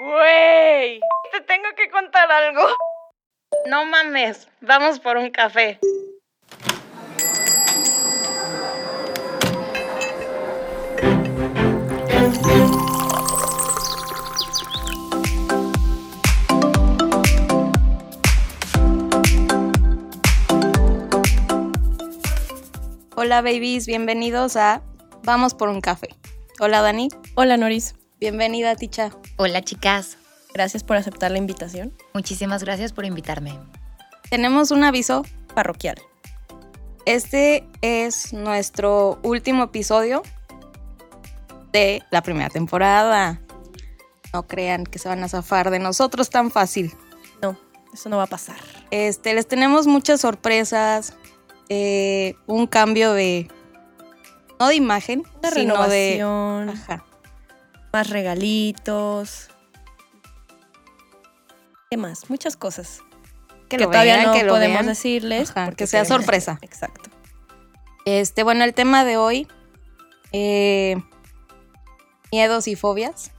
Güey, te tengo que contar algo. No mames, vamos por un café. Hola babies, bienvenidos a Vamos por un café. Hola Dani. Hola Noris. Bienvenida Ticha. Hola chicas. Gracias por aceptar la invitación. Muchísimas gracias por invitarme. Tenemos un aviso Parroquial. Este es nuestro último episodio de la primera temporada. No crean que se van a zafar de nosotros tan fácil. No, eso no va a pasar. Este, les tenemos muchas sorpresas, eh, un cambio de, no de imagen, Una sino de, ajá, más regalitos. ¿Qué más? Muchas cosas. que, que lo todavía vean, no que lo podemos vean. decirles. Ajá, porque que sea sorpresa. Exacto. Este, bueno, el tema de hoy, eh, miedos y fobias.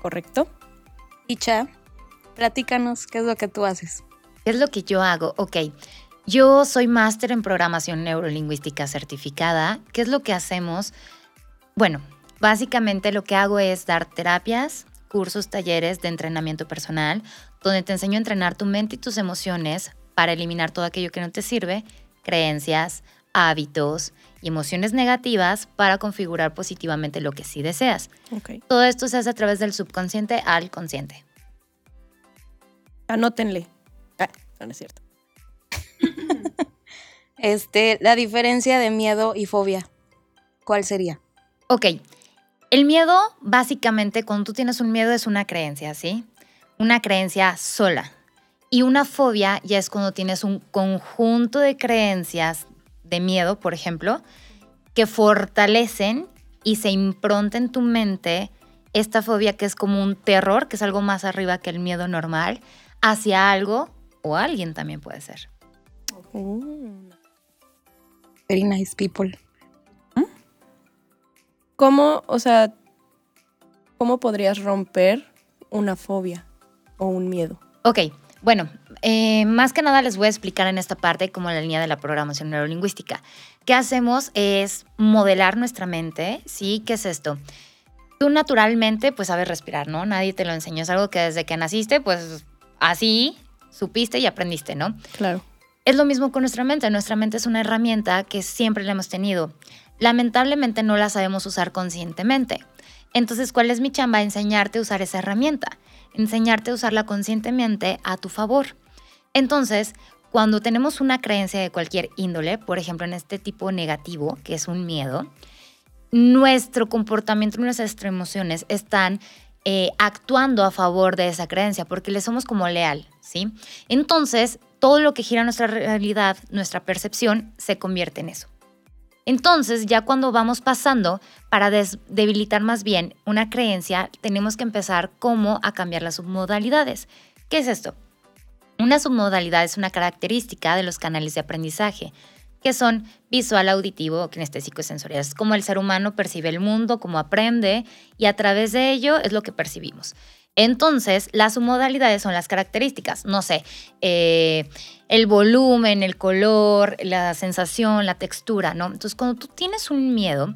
¿Correcto? Icha, platícanos qué es lo que tú haces. ¿Qué es lo que yo hago? Ok. Yo soy máster en programación neurolingüística certificada. ¿Qué es lo que hacemos? Bueno, básicamente lo que hago es dar terapias, cursos, talleres de entrenamiento personal, donde te enseño a entrenar tu mente y tus emociones para eliminar todo aquello que no te sirve, creencias, hábitos y emociones negativas para configurar positivamente lo que sí deseas. Ok. Todo esto se hace a través del subconsciente al consciente. Anótenle. Ah, no, no es cierto. Este, la diferencia de miedo y fobia, ¿cuál sería? Ok, el miedo básicamente cuando tú tienes un miedo es una creencia, ¿sí? Una creencia sola. Y una fobia ya es cuando tienes un conjunto de creencias de miedo, por ejemplo, que fortalecen y se impronta en tu mente esta fobia que es como un terror, que es algo más arriba que el miedo normal, hacia algo o alguien también puede ser. Very nice people. ¿Cómo, o sea, cómo podrías romper una fobia o un miedo? Ok, bueno, eh, más que nada les voy a explicar en esta parte como la línea de la programación neurolingüística. ¿Qué hacemos? Es modelar nuestra mente, ¿sí? ¿Qué es esto? Tú naturalmente, pues sabes respirar, ¿no? Nadie te lo enseñó, es algo que desde que naciste, pues así supiste y aprendiste, ¿no? Claro. Es lo mismo con nuestra mente. Nuestra mente es una herramienta que siempre la hemos tenido. Lamentablemente no la sabemos usar conscientemente. Entonces, ¿cuál es mi chamba? Enseñarte a usar esa herramienta. Enseñarte a usarla conscientemente a tu favor. Entonces, cuando tenemos una creencia de cualquier índole, por ejemplo, en este tipo negativo, que es un miedo, nuestro comportamiento, nuestras emociones están eh, actuando a favor de esa creencia porque le somos como leal, ¿sí? Entonces, todo lo que gira nuestra realidad, nuestra percepción, se convierte en eso. Entonces, ya cuando vamos pasando, para debilitar más bien una creencia, tenemos que empezar como a cambiar las submodalidades. ¿Qué es esto? Una submodalidad es una característica de los canales de aprendizaje, que son visual, auditivo, kinestésico y sensorial. Es como el ser humano percibe el mundo, cómo aprende, y a través de ello es lo que percibimos. Entonces, las submodalidades son las características, no sé, eh, el volumen, el color, la sensación, la textura, ¿no? Entonces, cuando tú tienes un miedo,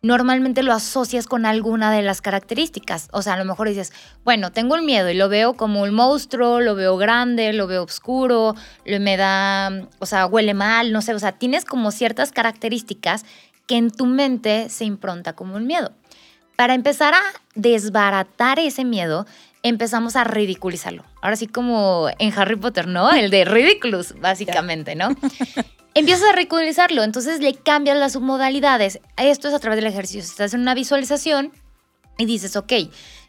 normalmente lo asocias con alguna de las características. O sea, a lo mejor dices, bueno, tengo un miedo y lo veo como un monstruo, lo veo grande, lo veo oscuro, lo me da, o sea, huele mal, no sé, o sea, tienes como ciertas características que en tu mente se impronta como un miedo. Para empezar a desbaratar ese miedo, empezamos a ridiculizarlo. Ahora sí como en Harry Potter, ¿no? El de ridiculous, básicamente, ¿no? Empiezas a ridiculizarlo, entonces le cambias las submodalidades. Esto es a través del ejercicio. Estás en una visualización y dices, ok,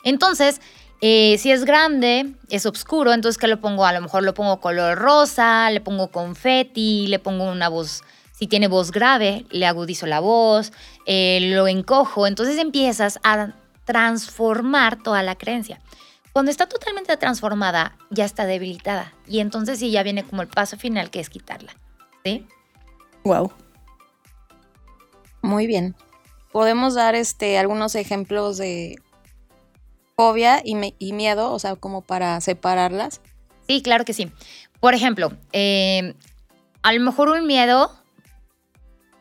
entonces, eh, si es grande, es oscuro, entonces ¿qué lo pongo? A lo mejor lo pongo color rosa, le pongo confeti, le pongo una voz, si tiene voz grave, le agudizo la voz, eh, lo encojo, entonces empiezas a transformar toda la creencia. Cuando está totalmente transformada, ya está debilitada. Y entonces sí, ya viene como el paso final, que es quitarla. ¿Sí? Wow. Muy bien. Podemos dar este algunos ejemplos de fobia y, me- y miedo, o sea, como para separarlas. Sí, claro que sí. Por ejemplo, eh, a lo mejor un miedo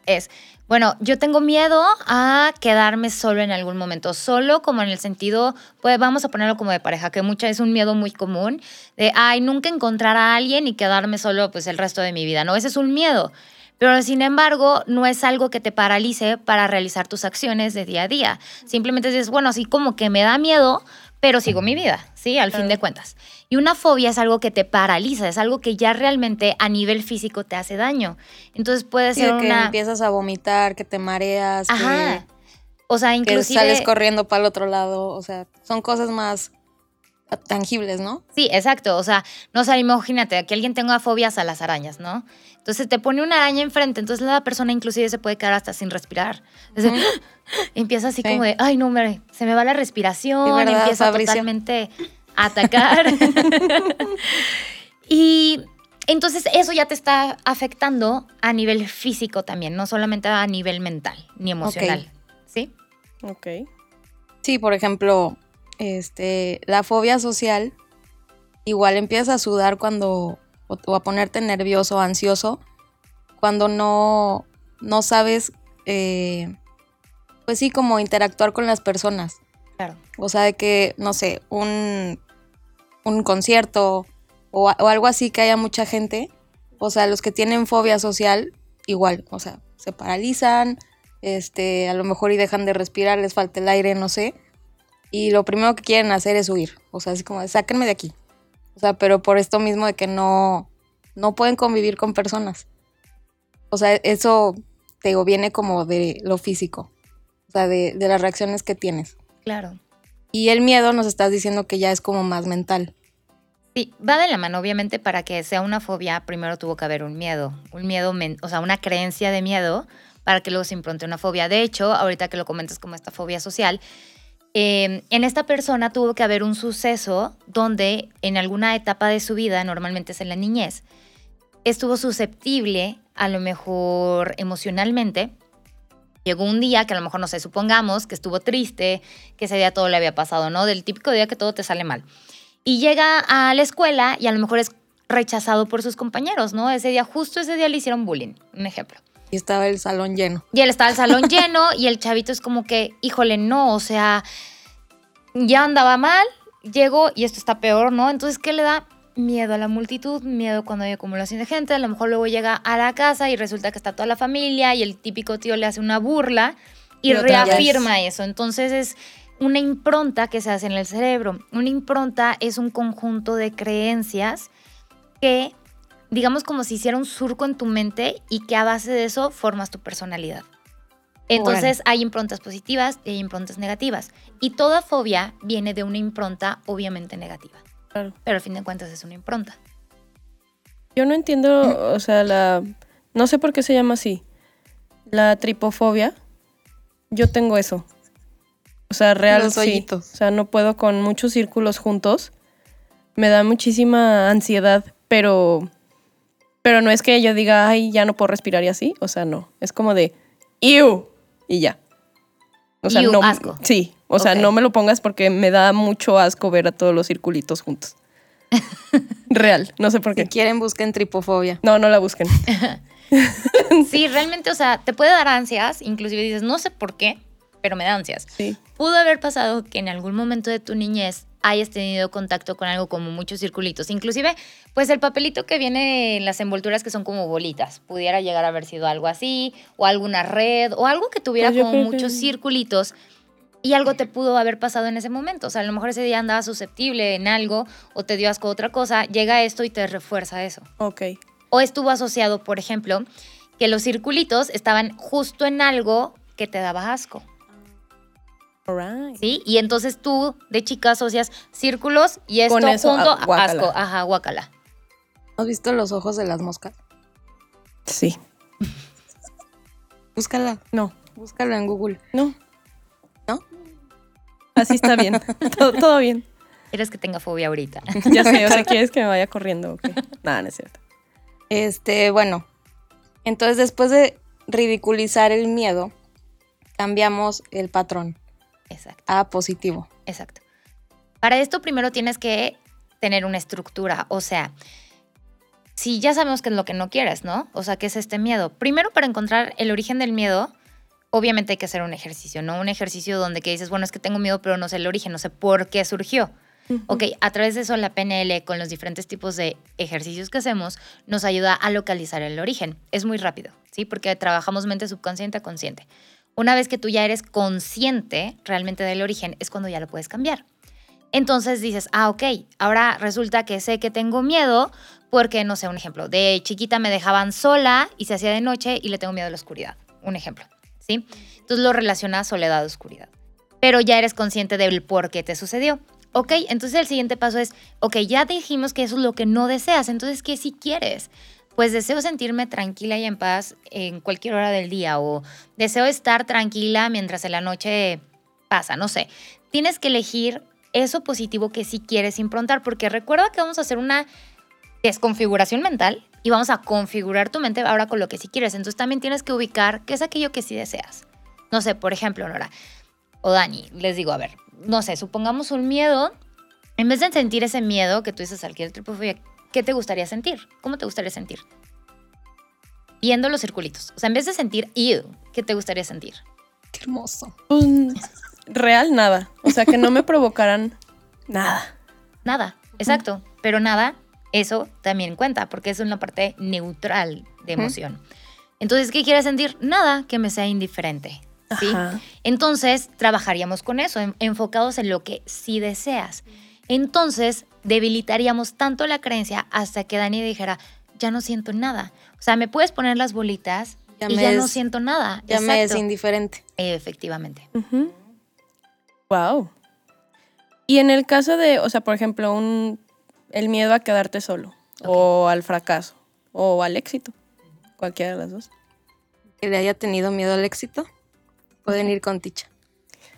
es, bueno, yo tengo miedo a quedarme solo en algún momento, solo como en el sentido, pues vamos a ponerlo como de pareja, que mucha es un miedo muy común, de, ay, nunca encontrar a alguien y quedarme solo pues el resto de mi vida, ¿no? Ese es un miedo. Pero sin embargo, no es algo que te paralice para realizar tus acciones de día a día. Simplemente dices, bueno, así como que me da miedo, pero sigo mi vida, ¿sí? Al fin de cuentas. Y una fobia es algo que te paraliza, es algo que ya realmente a nivel físico te hace daño. Entonces puede ser que una... empiezas a vomitar, que te mareas, que- Ajá. O sea, que, inclusive... sales corriendo para el otro lado. O sea, son cosas más tangibles, ¿no? Sí, exacto. O sea, no sé, imagínate que alguien tenga fobias a las arañas, ¿no? Entonces te pone una araña enfrente, entonces la persona inclusive se puede quedar hasta sin respirar. Entonces, empieza así Sí. como de, ay, no, me, se me va la respiración, Sí, ¿verdad, empieza Fabricio? totalmente a atacar. y entonces eso ya te está afectando a nivel físico también, no solamente a nivel mental ni emocional. ¿Sí? Ok. Sí, por ejemplo, este, la fobia social, igual empiezas a sudar cuando, o, o a ponerte nervioso ansioso, cuando no, no sabes, eh, pues sí, como interactuar con las personas. Claro. O sea, de que, no sé, un, un concierto o, o algo así que haya mucha gente. O sea, los que tienen fobia social, igual, o sea, se paralizan, este, a lo mejor y dejan de respirar, les falta el aire, no sé. Y lo primero que quieren hacer es huir. O sea, así como, sáquenme de aquí. O sea, pero por esto mismo de que no, no pueden convivir con personas. O sea, eso, te digo, viene como de lo físico. O sea, de, de las reacciones que tienes. Claro. Y el miedo nos estás diciendo que ya es como más mental. Sí, va de la mano, obviamente, para que sea una fobia, primero tuvo que haber un miedo, un miedo, o sea, una creencia de miedo para que luego se impronte una fobia. De hecho, ahorita que lo comentas como esta fobia social, eh, en esta persona tuvo que haber un suceso donde en alguna etapa de su vida, normalmente es en la niñez, estuvo susceptible a lo mejor emocionalmente. Llegó un día que a lo mejor, no sé, supongamos que estuvo triste, que ese día todo le había pasado, ¿no? Del típico día que todo te sale mal. Y llega a la escuela y a lo mejor es rechazado por sus compañeros, ¿no? Ese día, justo ese día le hicieron bullying, un ejemplo. Y estaba el salón lleno. Y él estaba el salón lleno y el chavito es como que, híjole, no, o sea, ya andaba mal, llegó y esto está peor, ¿no? Entonces, ¿qué le da? Miedo a la multitud, miedo cuando hay acumulación de gente, a lo mejor luego llega a la casa y resulta que está toda la familia y el típico tío le hace una burla y, reafirma eso. Entonces es una impronta que se hace en el cerebro. Una impronta es un conjunto de creencias que, digamos, como si hiciera un surco en tu mente y que a base de eso formas tu personalidad. Entonces hay improntas positivas y hay improntas negativas. Y toda fobia viene de una impronta obviamente negativa. Claro. Pero al fin de cuentas es una impronta. Yo no entiendo, o sea, la. No sé por qué se llama así. La tripofobia. Yo tengo eso. O sea, real Los sí. hoyitos. O sea, no puedo con muchos círculos juntos. Me da muchísima ansiedad, pero. Pero no es que yo diga, ay, ya no puedo respirar y así. O sea, no. Es como de, ¡Ew! Y ya. O sea, Iu, no. asco. Sí. O sea, no me lo pongas porque me da mucho asco ver a todos los circulitos juntos. Real. No sé por Si qué. quieren, busquen tripofobia. No, no la busquen. Sí, realmente, o sea, te puede dar ansias, inclusive dices, no sé por qué, pero me da ansias. Sí. Pudo haber pasado que en algún momento de tu niñez hayas tenido contacto con algo como muchos circulitos. Inclusive, pues el papelito que viene en las envolturas que son como bolitas, pudiera llegar a haber sido algo así, o alguna red, o algo que tuviera Pues como que- muchos circulitos. Y algo te pudo haber pasado en ese momento. O sea, a lo mejor ese día andabas susceptible en algo o te dio asco otra cosa. Llega esto y te refuerza eso. Ok. O estuvo asociado, por ejemplo, que los circulitos estaban justo en algo que te daba asco. ¿Sí? Y entonces tú, de chica, asocias círculos y esto Con eso, junto a guácala. asco. Ajá, guácala. ¿Has visto los ojos de las moscas? Sí. Búscala. No. Búscalo en Google. No. ¿No? Así está bien. todo, todo bien. ¿Quieres que tenga fobia ahorita? Ya sé, o sea, ¿quieres que me vaya corriendo? Ok. Nada, no es cierto. Este, bueno. Entonces, después de ridiculizar el miedo, cambiamos el patrón Exacto, a positivo. exacto. Para esto primero tienes que tener una estructura, o sea, si ya sabemos qué es lo que no quieres, ¿no? O sea, ¿qué es este miedo? Primero, para encontrar el origen del miedo, obviamente hay que hacer un ejercicio, ¿no? Un ejercicio donde que dices, bueno, es que tengo miedo, pero no sé el origen, no sé por qué surgió. Ok, a través de eso la PNL, con los diferentes tipos de ejercicios que hacemos, nos ayuda a localizar el origen. Es muy rápido, ¿sí? Porque trabajamos mente subconsciente a consciente. Una vez que tú ya eres consciente realmente del origen, es cuando ya lo puedes cambiar. Entonces dices, ah, ok, ahora resulta que sé que tengo miedo porque, no sé, un ejemplo, de chiquita me dejaban sola y se hacía de noche y le tengo miedo a la oscuridad. Un ejemplo, ¿sí? Entonces lo relacionas soledad, oscuridad. Pero ya eres consciente del por qué te sucedió. Ok, entonces el siguiente paso es, ok, ya dijimos que eso es lo que no deseas, entonces, ¿qué si quieres? Pues deseo sentirme tranquila y en paz en cualquier hora del día o deseo estar tranquila mientras en la noche pasa, no sé. Tienes que elegir eso positivo que sí quieres improntar, porque recuerda que vamos a hacer una desconfiguración mental y vamos a configurar tu mente ahora con lo que sí quieres. Entonces también tienes que ubicar qué es aquello que sí deseas. No sé, por ejemplo, Nora o Dani, les digo, a ver, no sé, supongamos un miedo, en vez de sentir ese miedo que tú dices al tripofobia, ¿qué te gustaría sentir? ¿Cómo te gustaría sentir? Viendo los circulitos. O sea, en vez de sentir ew, ¿qué te gustaría sentir? Qué hermoso. Pues, real nada. O sea, que no me provocaran nada. Nada, exacto. Pero nada, eso también cuenta, porque es una parte neutral de emoción. Entonces, ¿qué quieres sentir? Nada que me sea indiferente. ¿sí? Entonces, trabajaríamos con eso, enfocados en lo que sí deseas. Entonces, debilitaríamos tanto la creencia hasta que Dani dijera, ya no siento nada. O sea, me puedes poner las bolitas y ya no siento nada. Ya me es indiferente. Efectivamente. Wow. Y en el caso de, o sea, por ejemplo, un, el miedo a quedarte solo, o al fracaso, o al éxito, cualquiera de las dos. Que le haya tenido miedo al éxito, pueden ir con Ticha.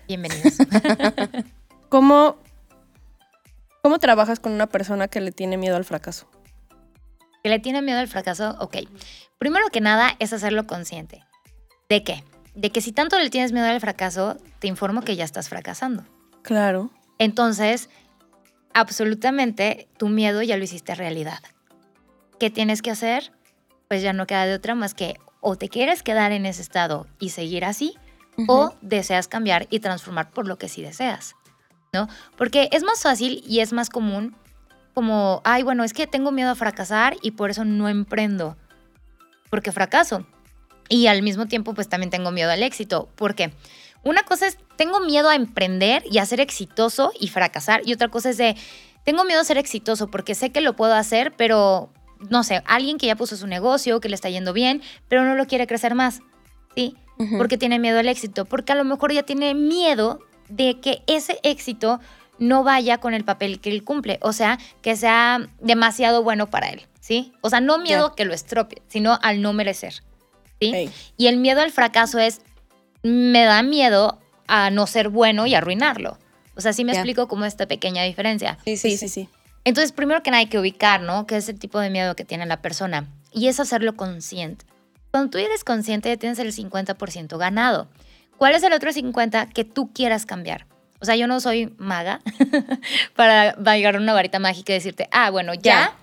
Bienvenidos. ¿Cómo, ¿Cómo trabajas con una persona que le tiene miedo al fracaso? Que le tiene miedo al fracaso, ok. Primero que nada es hacerlo consciente. ¿De qué? de que si tanto le tienes miedo al fracaso, te informo que ya estás fracasando. Claro. Entonces, absolutamente tu miedo ya lo hiciste realidad. ¿Qué tienes que hacer? Pues ya no queda de otra más que o te quieres quedar en ese estado y seguir así, o deseas cambiar y transformar por lo que sí deseas, ¿no? Porque es más fácil y es más común como, ay, bueno, es que tengo miedo a fracasar y por eso no emprendo, porque fracaso. Y al mismo tiempo, pues también tengo miedo al éxito. ¿Por qué? Una cosa es, tengo miedo a emprender y a ser exitoso y fracasar. Y otra cosa es de, tengo miedo a ser exitoso porque sé que lo puedo hacer, pero no sé, alguien que ya puso su negocio, que le está yendo bien, pero no lo quiere crecer más. ¿Sí? Porque tiene miedo al éxito. Porque a lo mejor ya tiene miedo de que ese éxito no vaya con el papel que él cumple. O sea, que sea demasiado bueno para él. ¿Sí? O sea, no miedo que lo estropie, sino al no merecer. Y el miedo al fracaso es, me da miedo a no ser bueno y arruinarlo. O sea, sí me explico como esta pequeña diferencia. Sí, sí, sí, sí. Entonces, primero que nada hay que ubicar, ¿no? ¿Qué es el tipo de miedo que tiene la persona? Y es hacerlo consciente. Cuando tú eres consciente, ya tienes el 50% ganado. ¿Cuál es el otro 50% que tú quieras cambiar? O sea, yo no soy maga para llegar una varita mágica y decirte, ah, bueno, ya,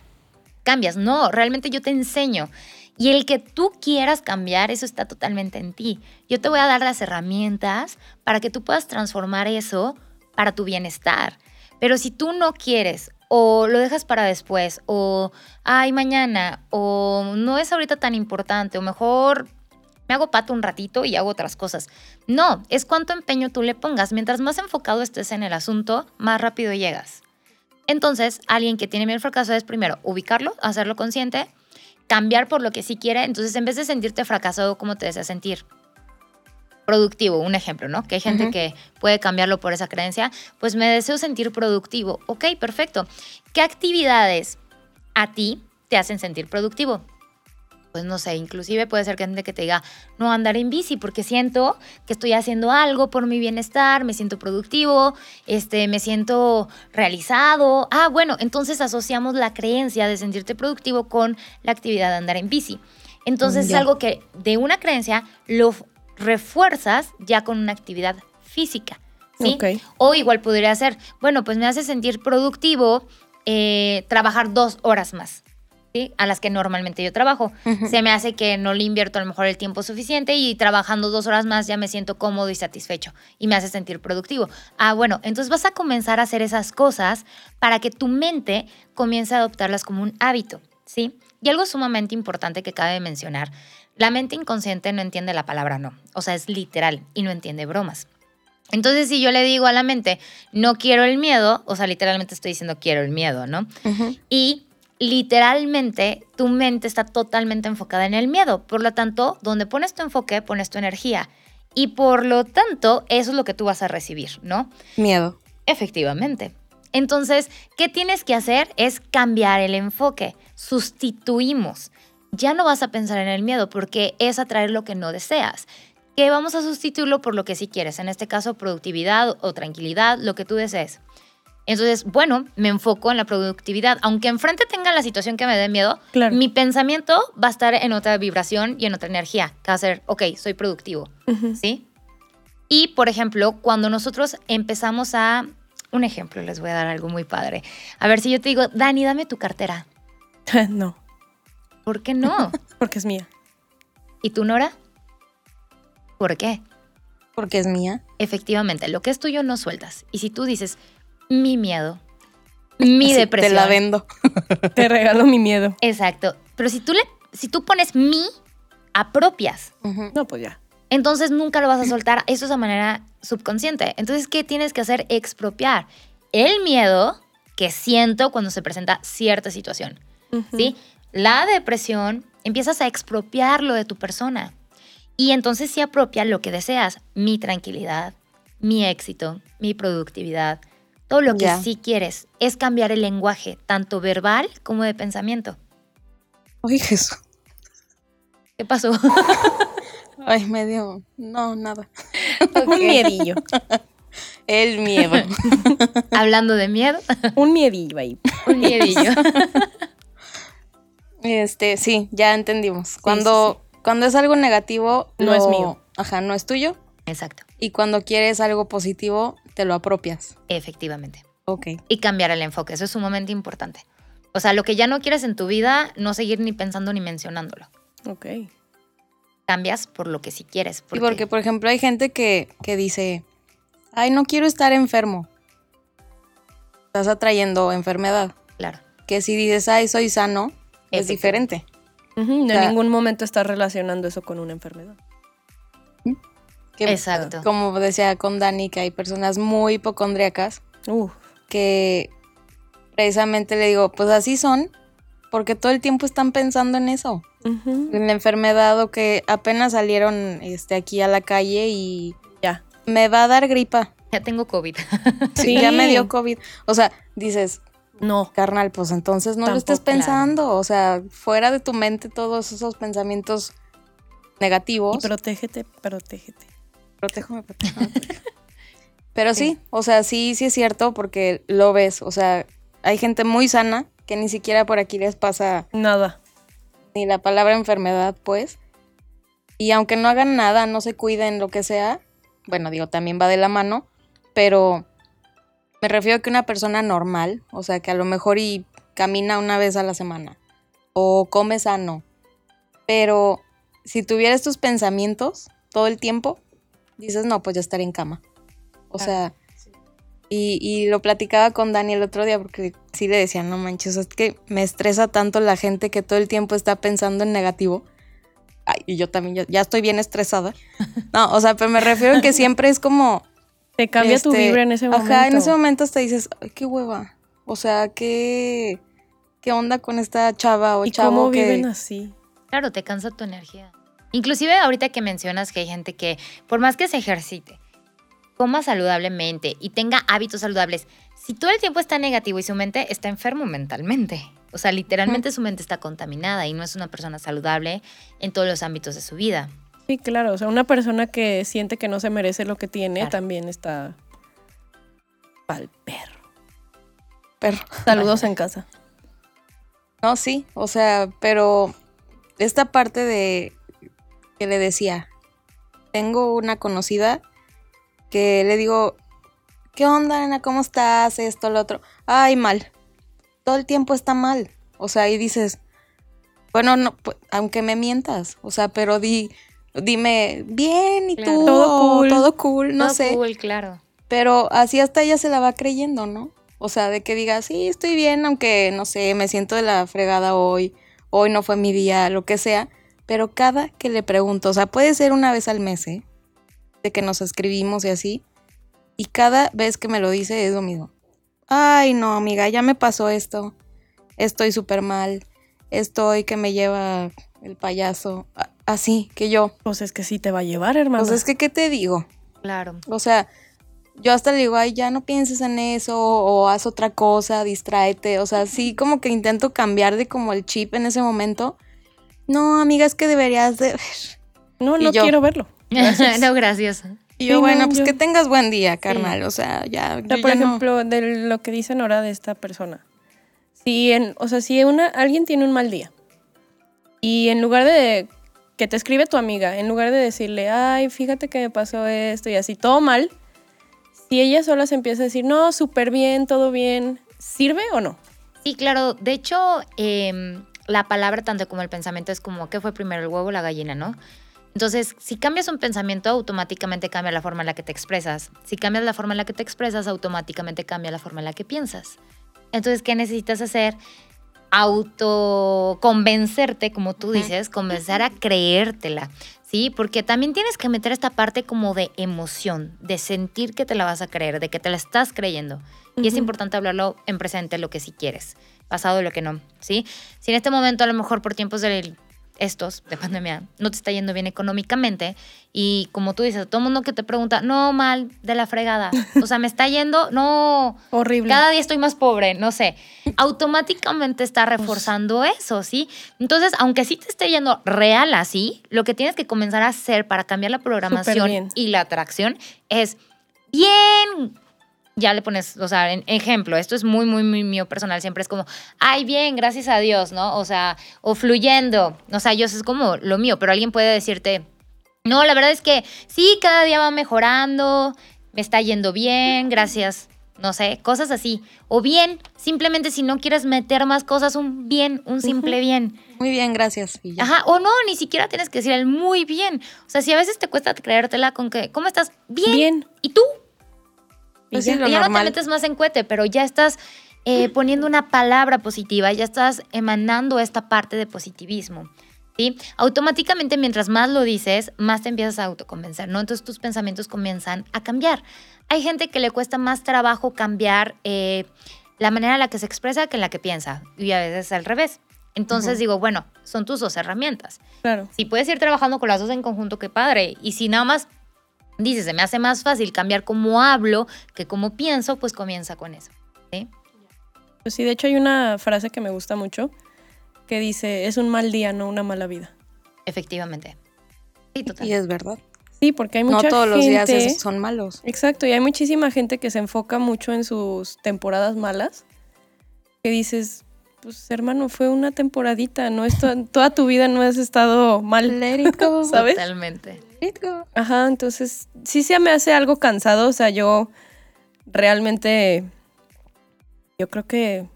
cambias. No, realmente yo te enseño. Y el que tú quieras cambiar, eso está totalmente en ti. Yo te voy a dar las herramientas para que tú puedas transformar eso para tu bienestar. Pero si tú no quieres o lo dejas para después o, ay, mañana o no es ahorita tan importante o mejor me hago pato un ratito y hago otras cosas. No, es cuánto empeño tú le pongas. Mientras más enfocado estés en el asunto, más rápido llegas. Entonces, alguien que tiene miedo al fracaso es primero ubicarlo, hacerlo consciente cambiar por lo que sí quiere. Entonces, en vez de sentirte fracasado, ¿cómo te deseas sentir? Productivo, un ejemplo, ¿no? Que hay gente que puede cambiarlo por esa creencia. Pues me deseo sentir productivo. Ok, perfecto. ¿Qué actividades a ti te hacen sentir productivo? Pues no sé, inclusive puede ser gente que te diga, no andar en bici porque siento que estoy haciendo algo por mi bienestar, me siento productivo, este, me siento realizado. Ah, bueno, entonces asociamos la creencia de sentirte productivo con la actividad de andar en bici. Entonces es algo que de una creencia lo refuerzas ya con una actividad física. ¿sí? O igual podría ser, bueno, pues me hace sentir productivo eh, trabajar dos horas más, ¿sí? A las que normalmente yo trabajo. Se me hace que no le invierto a lo mejor el tiempo suficiente y trabajando dos horas más ya me siento cómodo y satisfecho y me hace sentir productivo. Ah, bueno, entonces vas a comenzar a hacer esas cosas para que tu mente comience a adoptarlas como un hábito, ¿sí? Y algo sumamente importante que cabe mencionar, la mente inconsciente no entiende la palabra no, o sea, es literal y no entiende bromas. Entonces, si yo le digo a la mente, no quiero el miedo, o sea, literalmente estoy diciendo quiero el miedo, ¿no? Y literalmente tu mente está totalmente enfocada en el miedo. Por lo tanto, donde pones tu enfoque, pones tu energía. Y por lo tanto, eso es lo que tú vas a recibir, ¿no? Miedo. Efectivamente. Entonces, ¿qué tienes que hacer? Es cambiar el enfoque. Sustituimos. Ya no vas a pensar en el miedo porque es atraer lo que no deseas. Que vamos a sustituirlo por lo que sí quieres. En este caso, productividad o tranquilidad, lo que tú desees. Entonces, bueno, me enfoco en la productividad. Aunque enfrente tenga la situación que me dé miedo, Claro. mi pensamiento va a estar en otra vibración y en otra energía. Que va a ser, ok, soy productivo. ¿sí? Y, por ejemplo, cuando nosotros empezamos a... Un ejemplo, les voy a dar algo muy padre. A ver, si yo te digo, Dani, dame tu cartera. no, ¿Por qué no? porque es mía. ¿Y tú, Nora? ¿Por qué? Porque es mía. Efectivamente, lo que es tuyo no sueltas. Y si tú dices, mi miedo, mi Así, depresión. Te la vendo. Te regalo mi miedo. Exacto. Pero si tú, le, si tú pones mi, apropias. Ujú. No, pues ya. entonces nunca lo vas a soltar. Eso es a manera subconsciente. Entonces, ¿qué tienes que hacer? Expropiar el miedo que siento cuando se presenta cierta situación. ¿sí? La depresión, empiezas a expropiarlo de tu persona. Y entonces sí apropia lo que deseas, mi tranquilidad, mi éxito, mi productividad, todo lo que Ya. sí quieres. Es cambiar el lenguaje, tanto verbal como de pensamiento. Ay, Jesús. ¿Qué pasó? Ay, medio. No, nada. Un miedillo. El miedo. Hablando de miedo, Un miedillo ahí. un miedillo. Este, sí, ya entendimos. Cuando, cuando es algo negativo, No lo- es mío. Ajá, no es tuyo. Exacto, Y cuando quieres algo positivo, te lo apropias. efectivamente. Ok. Y cambiar el enfoque, eso es sumamente importante. O sea, lo que ya no quieres en tu vida, no seguir ni pensando ni mencionándolo. Ok. Cambias por lo que sí quieres. Y porque, por ejemplo, hay gente que, que dice, ay, no quiero estar enfermo. Estás atrayendo enfermedad. Claro. Que si dices, ay, soy sano, es diferente. Sea- ningún momento estás relacionando eso con una enfermedad. Que, Exacto. Como decía con Dani, que hay personas muy hipocondriacas que precisamente le digo, pues así son, porque todo el tiempo están pensando en eso, en la enfermedad o que apenas salieron este, aquí a la calle y Ya. me va a dar gripa. Ya tengo COVID. Sí, ya me dio COVID. O sea, dices, No. carnal, pues entonces no lo estés pensando. O sea, fuera de tu mente todos esos pensamientos negativos. Y protégete, protégete. Protéjame, protéjame, protéjame. Pero sí, o sea, sí, sí es cierto porque lo ves. O sea, hay gente muy sana que ni siquiera por aquí les pasa Nada. ni la palabra enfermedad, pues. Y aunque no hagan nada, no se cuiden, lo que sea, bueno, digo, también va de la mano, pero me refiero a que una persona normal, o sea, que a lo mejor y camina una vez a la semana o come sano, pero si tuviera estos pensamientos todo el tiempo, dices, no, pues ya estaría en cama. O sea, y, y lo platicaba con Dani el otro día porque sí le decía, no manches, es que me estresa tanto la gente que todo el tiempo está pensando en negativo. Ay, y yo también, ya, ya estoy bien estresada. No, o sea, pero me refiero a que siempre es como... Te cambia tu este, vibra en ese momento. Ajá, en ese momento hasta dices, ay, qué hueva. O sea, qué, qué onda con esta chava o ¿Y chavo cómo que... viven así? Claro, te cansa tu energía. Inclusive ahorita que mencionas que hay gente que, por más que se ejercite, coma saludablemente y tenga hábitos saludables, si todo el tiempo está negativo y su mente está enfermo mentalmente, o sea, literalmente su mente está contaminada y no es una persona saludable en todos los ámbitos de su vida. Sí, claro. O sea, una persona que siente que no se merece lo que tiene Claro. también está pa'l perro. Pero, Saludos en casa. no, sí, o sea, pero esta parte de que le decía, tengo una conocida que le digo, ¿qué onda, Ana? ¿Cómo estás? Esto, lo otro. Ay, mal. Todo el tiempo está mal. O sea, y dices, bueno, no, aunque me mientas, o sea, pero di, dime, bien, ¿y Claro. tú? Todo cool. Todo cool, no Todo sé. cool, claro. Pero así hasta ella se la va creyendo, ¿no? O sea, de que diga, sí, estoy bien, aunque, no sé, me siento de la fregada hoy, hoy no fue mi día, lo que sea. Pero cada que le pregunto, o sea, puede ser una vez al mes, ¿eh? De que nos escribimos y así. Y cada vez que me lo dice es lo mismo. Ay, no, amiga, ya me pasó esto. Estoy súper mal. Estoy que me lleva el payaso. Así, que yo. Pues es que sí te va a llevar, hermano. Pues es que, ¿qué te digo? Claro. O sea, yo hasta le digo, ay, ya no pienses en eso, o haz otra cosa, distráete. O sea, sí, como que intento cambiar de como el chip en ese momento. No, amiga, es que deberías de ver. no, no yo. quiero verlo. Gracias. no, gracias. Y Sí, yo, no, bueno, pues yo- que tengas buen día, carnal. O sea, ya. Por ya no- ejemplo, de lo que dice Nora de esta persona. Si en, o sea, si una, alguien tiene un mal día y en lugar de que te escribe tu amiga, en lugar de decirle, ay, fíjate que me pasó esto y así, todo mal, si ella sola se empieza a decir, no, súper bien, todo bien, ¿sirve o no? Sí, claro. De hecho, em, la palabra tanto como el pensamiento es como, ¿qué fue primero, el huevo o la gallina, no? Entonces, si cambias un pensamiento, automáticamente cambia la forma en la que te expresas. Si cambias la forma en la que te expresas, automáticamente cambia la forma en la que piensas. Entonces, ¿qué necesitas hacer? Autoconvencerte, como tú dices, comenzar a creértela, ¿sí? Porque también tienes que meter esta parte como de emoción, de sentir que te la vas a creer, de que te la estás creyendo. Y es importante hablarlo en presente, lo que sí quieres, pasado lo que no, ¿sí? Si en este momento a lo mejor por tiempos de estos, de pandemia, no te está yendo bien económicamente y como tú dices, todo el mundo que te pregunta, no, mal, de la fregada, o sea, me está yendo, no, Horrible. cada día estoy más pobre, no sé. Automáticamente está reforzando eso, ¿sí? Entonces, aunque sí te esté yendo real así, lo que tienes que comenzar a hacer para cambiar la programación y la atracción es bien. Ya le pones, o sea, en ejemplo, esto es muy, muy, muy mío personal, siempre es como, ay, bien, gracias a Dios, ¿no? O sea, o fluyendo, o sea, yo eso es como lo mío, pero alguien puede decirte, no, la verdad es que sí, cada día va mejorando, me está yendo bien, gracias, no sé, cosas así. O bien, simplemente si no quieres meter más cosas, un bien, un simple bien. Muy bien, gracias. Ajá, o no, ni siquiera tienes que decir el muy bien. O sea, si a veces te cuesta creértela con que, ¿cómo estás? Bien. Bien. ¿Y tú? Pues Y sí, ya, lo ya no te metes más en cohete, pero ya estás eh, poniendo una palabra positiva, ya estás emanando esta parte de positivismo. ¿Sí? Automáticamente, mientras más lo dices, más te empiezas a autoconvencer, ¿no? Entonces tus pensamientos comienzan a cambiar. Hay gente que le cuesta más trabajo cambiar eh, la manera en la que se expresa que en la que piensa, y a veces al revés. Entonces Ujú. digo, bueno, son tus dos herramientas. Claro. Si puedes ir trabajando con las dos en conjunto, qué padre. Y si nada más dices, se me hace más fácil cambiar cómo hablo que cómo pienso, pues comienza con eso. ¿sí? Pues sí, de hecho hay una frase que me gusta mucho que dice, es un mal día, no una mala vida. Efectivamente. Sí, total. Y es verdad. Sí, porque hay No mucha todos los días son malos. Exacto, y hay muchísima gente que se enfoca mucho en sus temporadas malas, que dices, pues hermano, fue una temporadita, no es to- toda tu vida no has estado mal, Let it go. ¿sabes? Totalmente. Go. Ajá, entonces sí se me hace algo cansado, o sea, yo realmente, yo creo que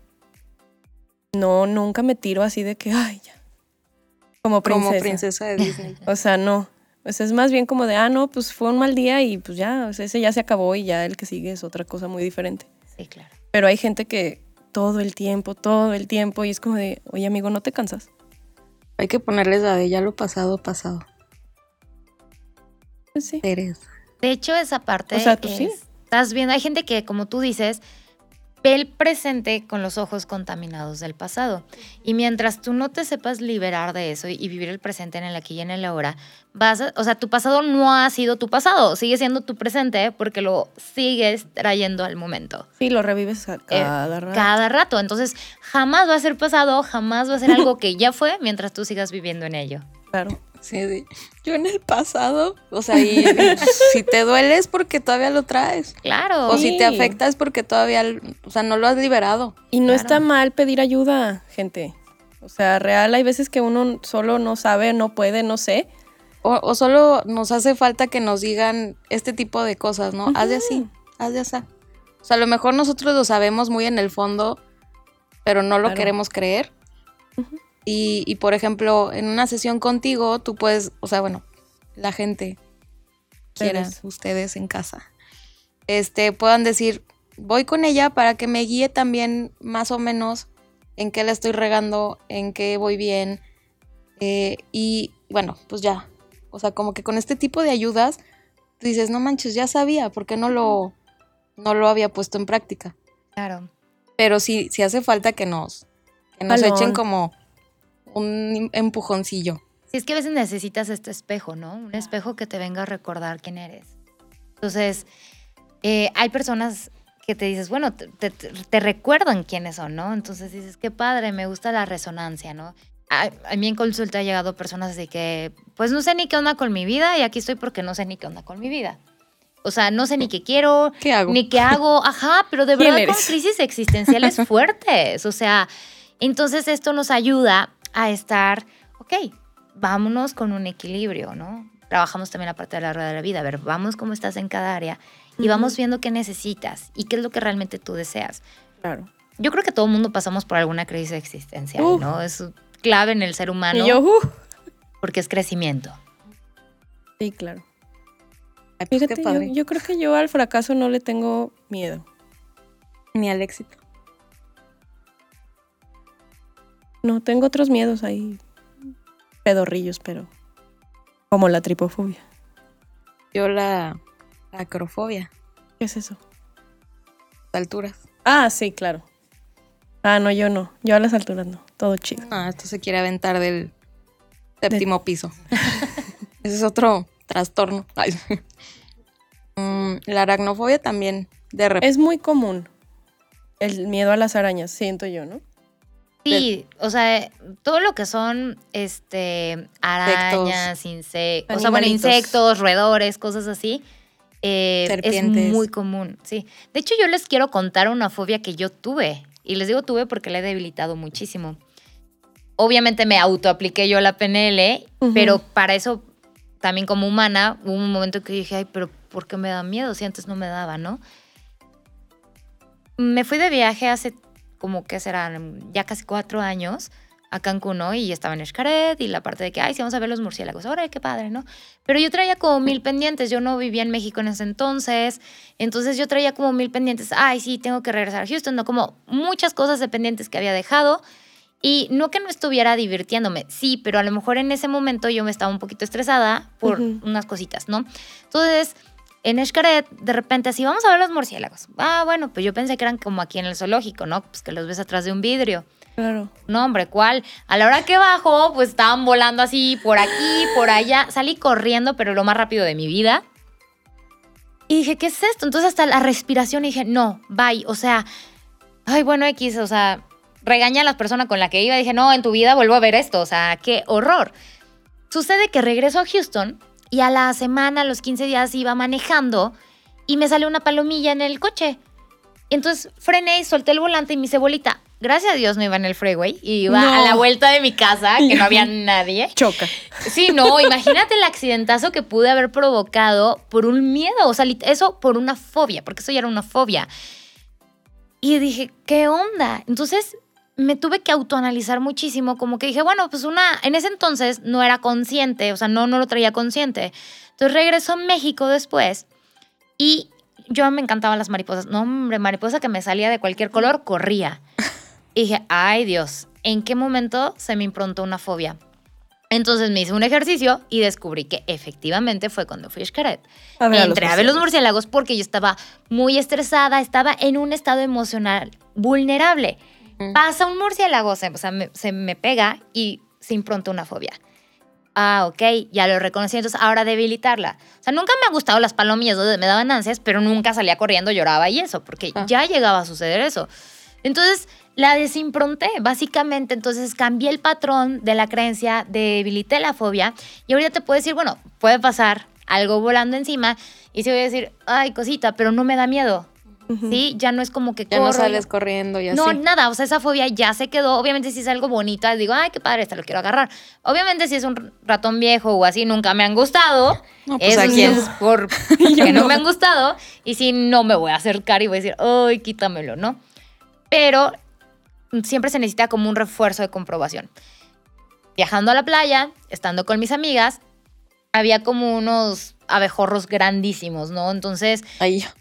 no, nunca me tiro así de que, ay, ya, como princesa. Como princesa de Disney. O sea, no. O sea, es más bien como de, ah, no, pues fue un mal día y pues ya, o sea, ese ya se acabó y ya el que sigue es otra cosa muy diferente. Sí, claro. Pero hay gente que todo el tiempo, todo el tiempo, y es como de, oye, amigo, ¿no te cansas? Hay que ponerles la de ya lo pasado, pasado. Pues sí. Eres. De hecho, esa parte O sea, tú es- sí. estás viendo, hay gente que, como tú dices, ve el presente con los ojos contaminados del pasado. Y mientras tú no te sepas liberar de eso y vivir el presente en el aquí y en el ahora, vas a- o sea, tu pasado no ha sido tu pasado, sigue siendo tu presente porque lo sigues trayendo al momento. Sí, lo revives a Eh, cada rato. Cada rato. Entonces, jamás va a ser pasado, jamás va a ser algo que ya fue mientras tú sigas viviendo en ello. Claro. Sí, sí. Yo en el pasado, o sea, y, si te duele es porque todavía lo traes. Claro. O si te afecta es porque todavía, o sea, no lo has liberado. Y no Claro. está mal pedir ayuda, gente. O sea, real, hay veces que uno solo no sabe, no puede, no sé. O, o solo nos hace falta que nos digan este tipo de cosas, ¿no? Haz de así, haz de así. O sea, a lo mejor nosotros lo sabemos muy en el fondo, pero no lo Claro. queremos creer. Y, y, por ejemplo, en una sesión contigo, tú puedes, o sea, bueno, la gente quiera, Ustedes. en casa, este, puedan decir, voy con ella para que me guíe también más o menos en qué la estoy regando, en qué voy bien. eh, y bueno, pues ya. O sea, como que con este tipo de ayudas, tú dices, no manches, ya sabía, ¿por qué no lo, no lo había puesto en práctica? Claro. Pero sí, sí hace falta que nos, que nos echen como un empujoncillo. Sí, es que a veces necesitas este espejo, ¿no? Un espejo que te venga a recordar quién eres. Entonces, eh, hay personas que te dices, bueno, te, te- te recuerdan quiénes son, ¿no? Entonces dices, qué padre, me gusta la resonancia, ¿no? A, a mí en consulta ha llegado personas de que, pues no sé ni qué onda con mi vida y aquí estoy porque no sé ni qué onda con mi vida. O sea, no sé ni qué quiero, ¿Qué hago? ni qué hago, ajá, pero de ¿Quién verdad con crisis existenciales fuertes. O sea, entonces esto nos ayuda a estar, ok, vámonos con un equilibrio, ¿no? Trabajamos también la parte de la rueda de la vida. A ver, vamos cómo estás en cada área y vamos viendo qué necesitas y qué es lo que realmente tú deseas. Claro. Yo creo que todo el mundo pasamos por alguna crisis existencial. ¿no? Es clave en el ser humano Y yo, uh, porque es crecimiento. sí, claro. Pues, Fíjate, yo, padre. yo creo que yo al fracaso no le tengo miedo. Ni al éxito. No, tengo otros miedos ahí. Pedorrillos, pero. Como la tripofobia. Yo la, acrofobia, ¿Qué es eso? alturas. Ah, sí, claro. Ah, no, yo no. Yo a las alturas no. Todo chido. Ah, esto se quiere aventar del séptimo piso. Ese es otro trastorno. Ay. Mm, la aracnofobia también, de repente. Es muy común el miedo a las arañas, siento yo, ¿no? Sí, o sea, todo lo que son este arañas, insectos, o sea, bueno, Animalitos. insectos, roedores, cosas así. eh. Es muy común, sí. De hecho, yo les quiero contar una fobia que yo tuve. Y les digo tuve porque la he debilitado muchísimo. Obviamente me autoapliqué yo la PNL, pero para eso, también como humana, hubo un momento que dije, ay, pero ¿por qué me da miedo? Si antes no me daba, ¿no? Me fui de viaje hace como que serán ya casi cuatro años a Cancún, ¿no? Y estaba en Xcaret y la parte de que, ay, sí, vamos a ver los murciélagos. Ahora, qué padre, ¿no? Pero yo traía como mil pendientes. Yo no vivía en México en ese entonces. Entonces yo traía como mil pendientes. Ay, sí, tengo que regresar a Houston, ¿no? Como muchas cosas de pendientes que había dejado. Y no que no estuviera divirtiéndome, sí, pero a lo mejor en ese momento yo me estaba un poquito estresada por Ujú. unas cositas, ¿no? Entonces, en Xcaret, de repente así, vamos a ver los murciélagos. Ah, bueno, pues yo pensé que eran como aquí en el zoológico, ¿no? Pues que los ves atrás de un vidrio. Claro. No, hombre, ¿cuál? A la hora que bajo, pues estaban volando así por aquí, por allá. Salí corriendo, pero lo más rápido de mi vida. Y dije, ¿qué es esto? Entonces hasta la respiración dije, no, bye. O sea, ay, bueno, X, o sea, regaña a la persona con la que iba. Dije, no, en tu vida vuelvo a ver esto. O sea, qué horror. Sucede que regreso a Houston y a la semana, a los 15 días, iba manejando y me salió una palomilla en el coche. Entonces frené y solté el volante y me hice bolita. Gracias a Dios no iba en el freeway, iba No. a la vuelta de mi casa, que no había nadie. Choca. Sí, no, imagínate el accidentazo que pude haber provocado por un miedo, o sea, eso por una fobia, porque eso ya era una fobia. Y dije, ¿qué onda? Entonces me tuve que autoanalizar muchísimo, como que dije, bueno, pues una, en ese entonces no era consciente, o sea, no, no lo traía consciente. Entonces regresó a México después y yo me encantaban las mariposas. No, hombre, mariposa que me salía de cualquier color, corría. Y dije, ay Dios, ¿en qué momento se me improntó una fobia? Entonces me hice un ejercicio y descubrí que efectivamente fue cuando fui a Xcaret. A ver, a los Entré a ver los murciélagos porque yo estaba muy estresada, estaba en un estado emocional vulnerable. Pasa un murciélago, se, o sea, me, se me pega y se impronta una fobia. Ah, ok, ya lo reconocí, entonces ahora debilitarla. O sea, nunca me han gustado las palomillas, donde me daban ansias, pero nunca salía corriendo, lloraba y eso, porque Ah. ya llegaba a suceder eso. Entonces, la desimpronté, básicamente. Entonces, cambié el patrón de la creencia, debilité la fobia. Y ahorita te puedo decir, bueno, puede pasar algo volando encima. Y si voy a decir, ay, cosita, pero no me da miedo. ¿Sí? Ya no es como que Ya no sales corriendo y así. No, nada, o sea, esa fobia ya se quedó. Obviamente, si es algo bonito, digo, ay, qué padre, esta lo quiero agarrar. Obviamente, si es un ratón viejo o así, nunca me han gustado. No, pues, Eso ¿a sí quién? es por que no me han gustado. Y si no me voy a acercar y voy a decir, ay, quítamelo, ¿no? Pero siempre se necesita como un refuerzo de comprobación. Viajando a la playa, estando con mis amigas, había como unos abejorros grandísimos, ¿no? Entonces,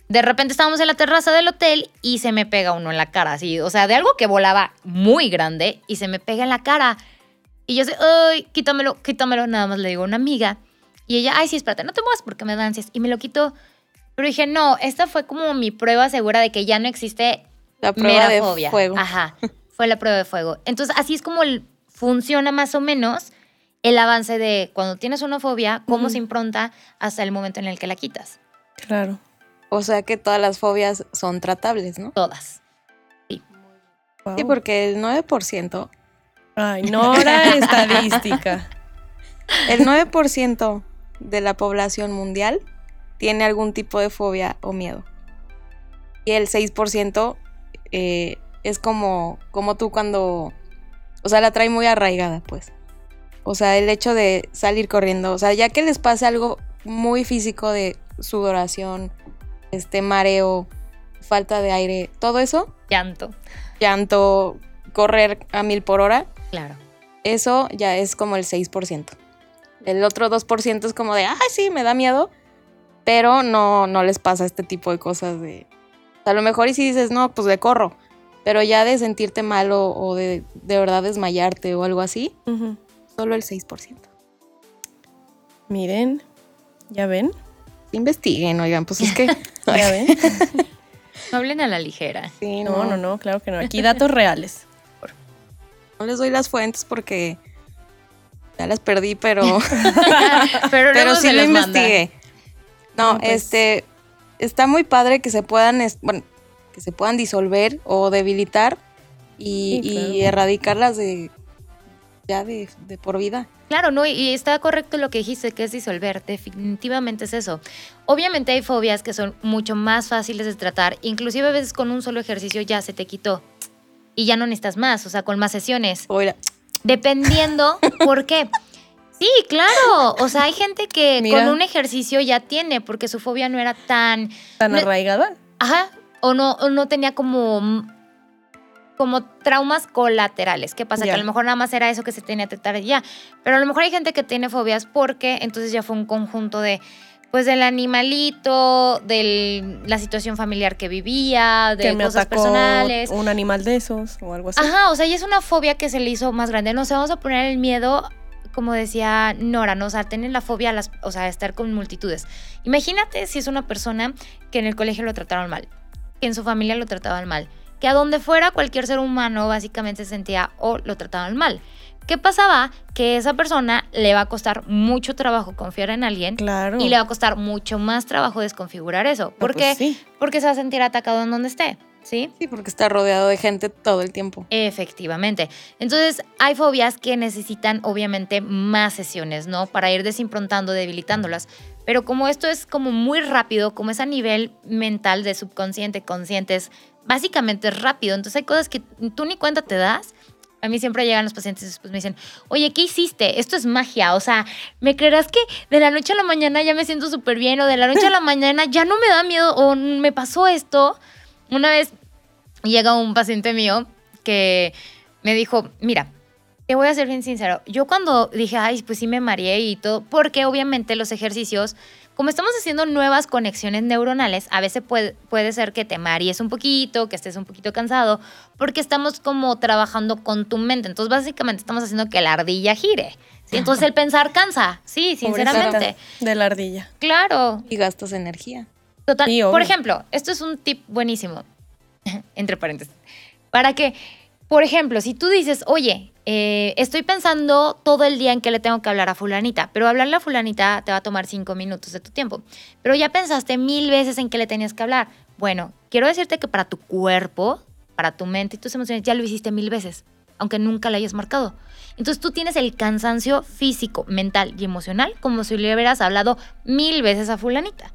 de repente estábamos en la terraza del hotel y se me pega uno en la cara, así, o sea, de algo que volaba muy grande y se me pega en la cara. Y yo sé, ay, quítamelo, quítamelo, nada más le digo a una amiga. Y ella, ay, sí, espérate, no te muevas porque me da ansias. Y me lo quitó. Pero dije, no, esta fue como mi prueba segura de que ya no existe La prueba de fobia. fuego. Ajá, fue la prueba de fuego. Entonces, así es como funciona más o menos el avance de cuando tienes una fobia, cómo se impronta hasta el momento en el que la quitas. Claro. O sea que todas las fobias son tratables, ¿no? Todas. Wow. Sí, porque el 9%, Ay, Nora estadística. el 9% de la población mundial tiene algún tipo de fobia o miedo. Y el 6% eh, es como, como tú cuando, o sea, la trae muy arraigada, pues. O sea, el hecho de salir corriendo, o sea, ya que les pase algo muy físico de sudoración, este mareo, falta de aire, todo eso, Llanto. llanto, correr a mil por hora, Claro. eso ya es como el 6%. El otro 2% es como de, ay, sí, me da miedo, pero no, no les pasa este tipo de cosas de... A lo mejor y si dices, no, pues le corro, pero ya de sentirte mal o, o de, de verdad desmayarte o algo así. Solo el 6%. Miren, ¿ya ven? Investiguen, oigan, pues es que... ¿Ya ven? No hablen a la ligera. sí, No, no, no, claro que no. Aquí datos reales. No les doy las fuentes porque ya las perdí, pero... Pero, Pero sí lo investigué. No, No, pues. este está muy padre que se puedan, bueno, que se puedan disolver o debilitar y, Sí, y claro. erradicarlas de ya de, de por vida. Claro, no, y está correcto lo que dijiste, que es disolver. Definitivamente es eso. Obviamente hay fobias que son mucho más fáciles de tratar, inclusive a veces con un solo ejercicio ya se te quitó y ya no necesitas más, o sea, con más sesiones. Oiga, Dependiendo, ¿por qué? Sí, claro. O sea, hay gente que Mira. con un ejercicio ya tiene, porque su fobia no era tan, ¿Tan No- arraigada? ajá, o no, o no tenía como, como traumas colaterales. ¿Qué pasa? Que a lo mejor nada más era eso que se tenía que tratar ya. Pero a lo mejor hay gente que tiene fobias porque entonces ya fue un conjunto de, pues, del animalito, de la situación familiar que vivía, de que me cosas atacó personales. un animal de esos o algo así. Ajá, o sea, y es una fobia que se le hizo más grande. No sé, vamos a poner el miedo, como decía Nora, ¿no? O sea, tener la fobia a las, o sea, estar con multitudes. Imagínate si es una persona que en el colegio lo trataron mal, que en su familia lo trataban mal, que a donde fuera cualquier ser humano básicamente se sentía o lo trataban mal. ¿Qué pasaba? Que esa persona le va a costar mucho trabajo confiar en alguien Claro. y le va a costar mucho más trabajo desconfigurar eso. No, ¿Por pues qué? sí. Porque se va a sentir atacado en donde esté, ¿sí? sí, porque está rodeado de gente todo el tiempo. Efectivamente. Entonces, hay fobias que necesitan obviamente más sesiones, ¿no? Para ir desimprontando, debilitándolas. Pero como esto es como muy rápido, como es a nivel mental de subconsciente, consciente, es básicamente rápido. Entonces, hay cosas que tú ni cuenta te das. A mí siempre llegan los pacientes y después me dicen, oye, ¿qué hiciste? Esto es magia. O sea, ¿me creerás que de la noche a la mañana ya me siento súper bien? O de la noche a la mañana ya no me da miedo o me pasó esto. Una vez llega un paciente mío que me dijo, mira, te voy a ser bien sincero, yo cuando dije, ay, pues sí me mareé y todo, porque obviamente los ejercicios, como estamos haciendo nuevas conexiones neuronales, a veces puede, puede ser que te marees un poquito, que estés un poquito cansado, porque estamos como trabajando con tu mente. Entonces, básicamente estamos haciendo que la ardilla gire. ¿sí? Entonces, el pensar cansa, sí, sinceramente. Pobrecita De la ardilla. Claro, Y gastas energía. Total. Sí, por ejemplo, esto es un tip buenísimo, entre paréntesis, para que, por ejemplo, si tú dices, oye, eh, estoy pensando todo el día en que le tengo que hablar a fulanita, pero hablarle a fulanita te va a tomar cinco minutos de tu tiempo, pero ya pensaste mil veces en que le tenías que hablar. Bueno, quiero decirte que para tu cuerpo, para tu mente y tus emociones, ya lo hiciste mil veces, aunque nunca le hayas marcado. Entonces tú tienes el cansancio físico, mental y emocional como si le hubieras hablado mil veces a fulanita.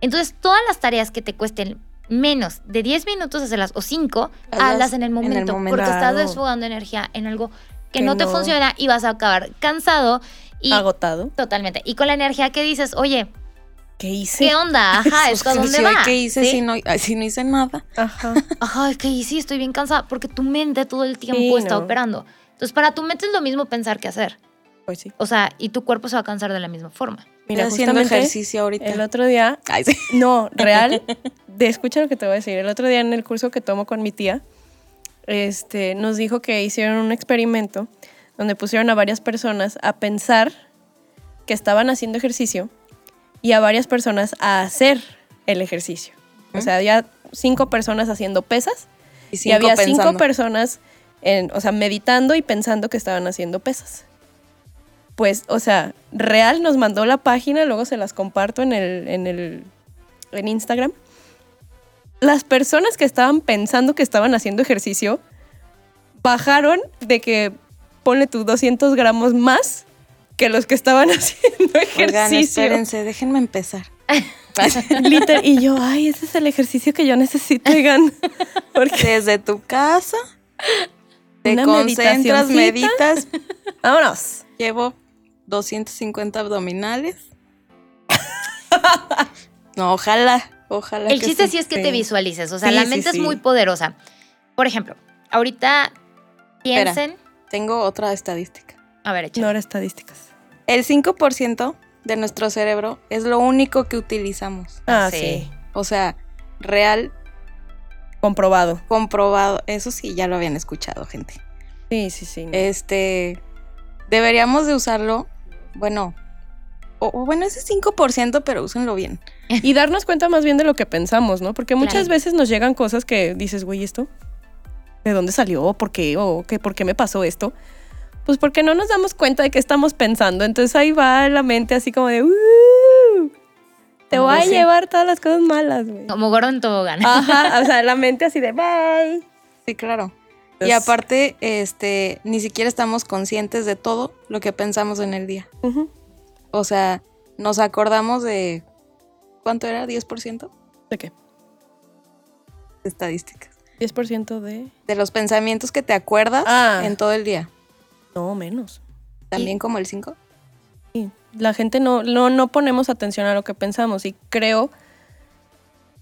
Entonces, todas las tareas que te cuesten menos de 10 minutos hacerlas o 5, Hazlas en el en el momento. porque estás desfogando energía en algo que, Que no te funciona y vas a acabar cansado y Agotado. totalmente. Y con la energía que dices, oye, ¿Qué hice? ¿qué onda? Ajá, ¿esto dónde va? ¿Qué hice ¿Sí? si, no, si no hice nada? Ajá. Ajá, y sí, estoy bien cansada porque tu mente todo el tiempo Sí, está no. operando. Entonces, para tu mente es lo mismo pensar que hacer. Pues sí. O sea, y tu cuerpo se va a cansar de la misma forma. Mira, haciendo ejercicio ahorita. el otro día Ay, sí. No, real. De, escucha lo que te voy a decir. El otro día en el curso que tomo con mi tía, este, nos dijo que hicieron un experimento donde pusieron a varias personas a pensar que estaban haciendo ejercicio y a varias personas a hacer el ejercicio. O sea, había cinco personas haciendo pesas Y, había cinco personas, en, o sea, meditando y pensando que estaban haciendo pesas. Pues, o sea, Real nos mandó la página, luego se las comparto en el, en el en Instagram. Las personas que estaban pensando que estaban haciendo ejercicio bajaron de que ponle tus 200 gramos más que los que estaban haciendo Oigan, ejercicio. espérense, déjenme empezar. Liter- y yo, ay, ese es el ejercicio que yo necesito, oigan. Porque, Desde tu casa, te concentras, meditas. vámonos. Llevo 250 abdominales. No, ojalá, ojalá. El que chiste sí. sí es que te visualices. O sea, Sí, la mente sí. es muy poderosa. Por ejemplo, ahorita piensen. Tengo otra estadística. A ver, échale. No era estadísticas. El 5% de nuestro cerebro es lo único que utilizamos. Ah, Sí. sí. O sea, real, Comprobado. comprobado. Eso sí, ya lo habían escuchado, gente. Sí, sí, sí. Este, deberíamos de usarlo, bueno, o, o bueno, ese 5%, pero úsenlo bien. Y darnos cuenta más bien de lo que pensamos, ¿no? Porque muchas Claro. veces nos llegan cosas que dices, güey, ¿esto? ¿De dónde salió? ¿Por qué? ¿O qué? ¿Por qué me pasó esto? Pues porque no nos damos cuenta de qué estamos pensando. Entonces ahí va la mente así como de, "Uh, te voy a sí. llevar todas las cosas malas, güey. Como gordo en tobogán. Ajá, o sea, la mente así de, bye. Sí, claro. Y aparte, este, ni siquiera estamos conscientes de todo lo que pensamos en el día. O sea, nos acordamos de, ¿cuánto era? ¿10%? ¿De qué? Estadísticas. 10% de... De los pensamientos que te acuerdas Ah. en todo el día. No, menos. También como el 5. Sí, la gente no, no, no ponemos atención a lo que pensamos y creo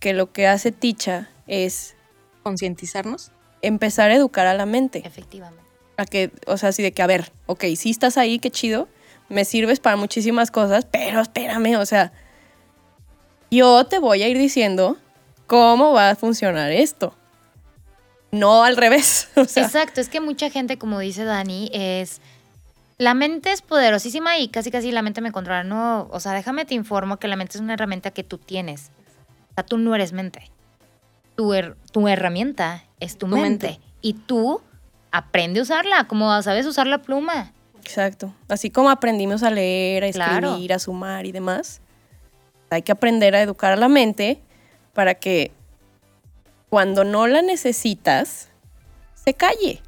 que lo que hace Ticha es Concientizarnos. Empezar a educar a la mente. Efectivamente. A que, o sea, así de que, a ver, ok, sí estás ahí, qué chido, me sirves para muchísimas cosas, pero espérame, o sea, yo te voy a ir diciendo cómo va a funcionar esto. No al revés. O sea, Exacto, es que mucha gente, como dice Dani, es... La mente es poderosísima y casi casi la mente me controla. No, o sea, déjame te informo que la mente es una herramienta que tú tienes. O sea, tú no eres mente. Tu, her- tu herramienta es tu, Tu mente. mente. Y tú aprende a usarla, como sabes usar la pluma. Exacto. Así como aprendimos a leer, a Claro. escribir, a sumar y demás, hay que aprender a educar a la mente para que cuando no la necesitas, se calle.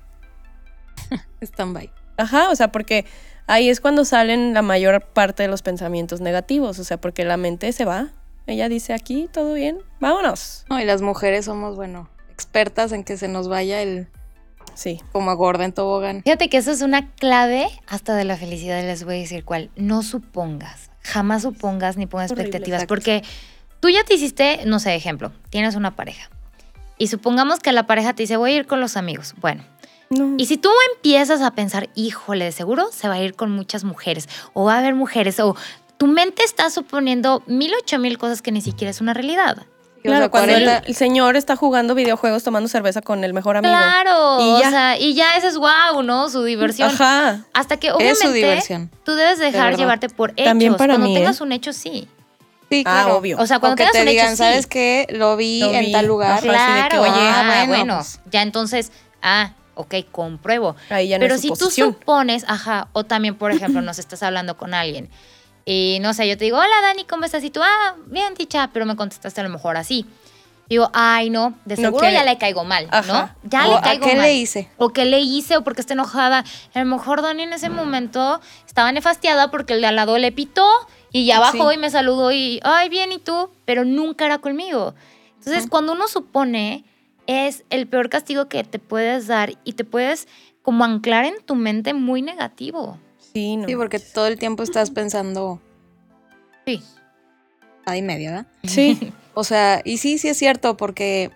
Stand-by. Ajá, o sea, porque ahí es cuando salen la mayor parte de los pensamientos negativos, o sea, porque la mente se va. Ella dice aquí, todo bien, vámonos. No, y las mujeres somos, bueno, expertas en que se nos vaya el Sí, como a gorda en tobogán. Fíjate que eso es una clave hasta de la felicidad, les voy a decir cuál. No supongas, jamás supongas ni pongas Horrible, expectativas, exacto. porque tú ya te hiciste, no sé, ejemplo, tienes una pareja. Y supongamos que la pareja te dice, voy a ir con los amigos. Bueno, no. y si tú empiezas a pensar, híjole, de seguro se va a ir con muchas mujeres, o va a haber mujeres, o tu mente está suponiendo mil ocho mil cosas que ni siquiera es una realidad. Claro, sea, cuando el, 40 el señor está jugando videojuegos tomando cerveza con el mejor amigo. Claro, Y o ya. sea, y ya ese es wow, ¿no? Su diversión. Ajá. Hasta que Es obviamente su diversión. tú debes dejar llevarte por hechos. También para Cuando mí, tengas ¿eh? un hecho, sí. Sí, Ah, claro. obvio. O sea, cuando O que tengas te un digan, hecho, ¿sabes sí. qué? Lo vi Lo en vi. tal lugar. Ajá. así de que, Claro, oye, ah, bueno, bueno, pues. ya entonces, ah, ok, compruebo. Ahí ya no Pero es si tú supones, ajá, o también, por ejemplo, nos estás hablando con alguien y no sé, yo te digo, hola Dani, ¿cómo estás? Y tú, ah, bien, ticha, pero me contestaste a lo mejor así. Digo, ay, no, de seguro ya le caigo mal, Ajá. ¿no? Ya O, le ¿a caigo qué mal. le hice? O qué le hice, o porque está enojada. A lo mejor Dani en ese momento estaba nefastiada porque el de al lado le pitó y ya bajó Sí. y me saludó y, ay, bien, ¿y tú? Pero nunca era conmigo. Entonces Ujú. cuando uno supone, es el peor castigo que te puedes dar y te puedes como anclar en tu mente muy negativo. Sí, no. Sí, porque todo el tiempo estás pensando Sí. a y media, ¿verdad? Sí, O sea, y sí, sí es cierto, porque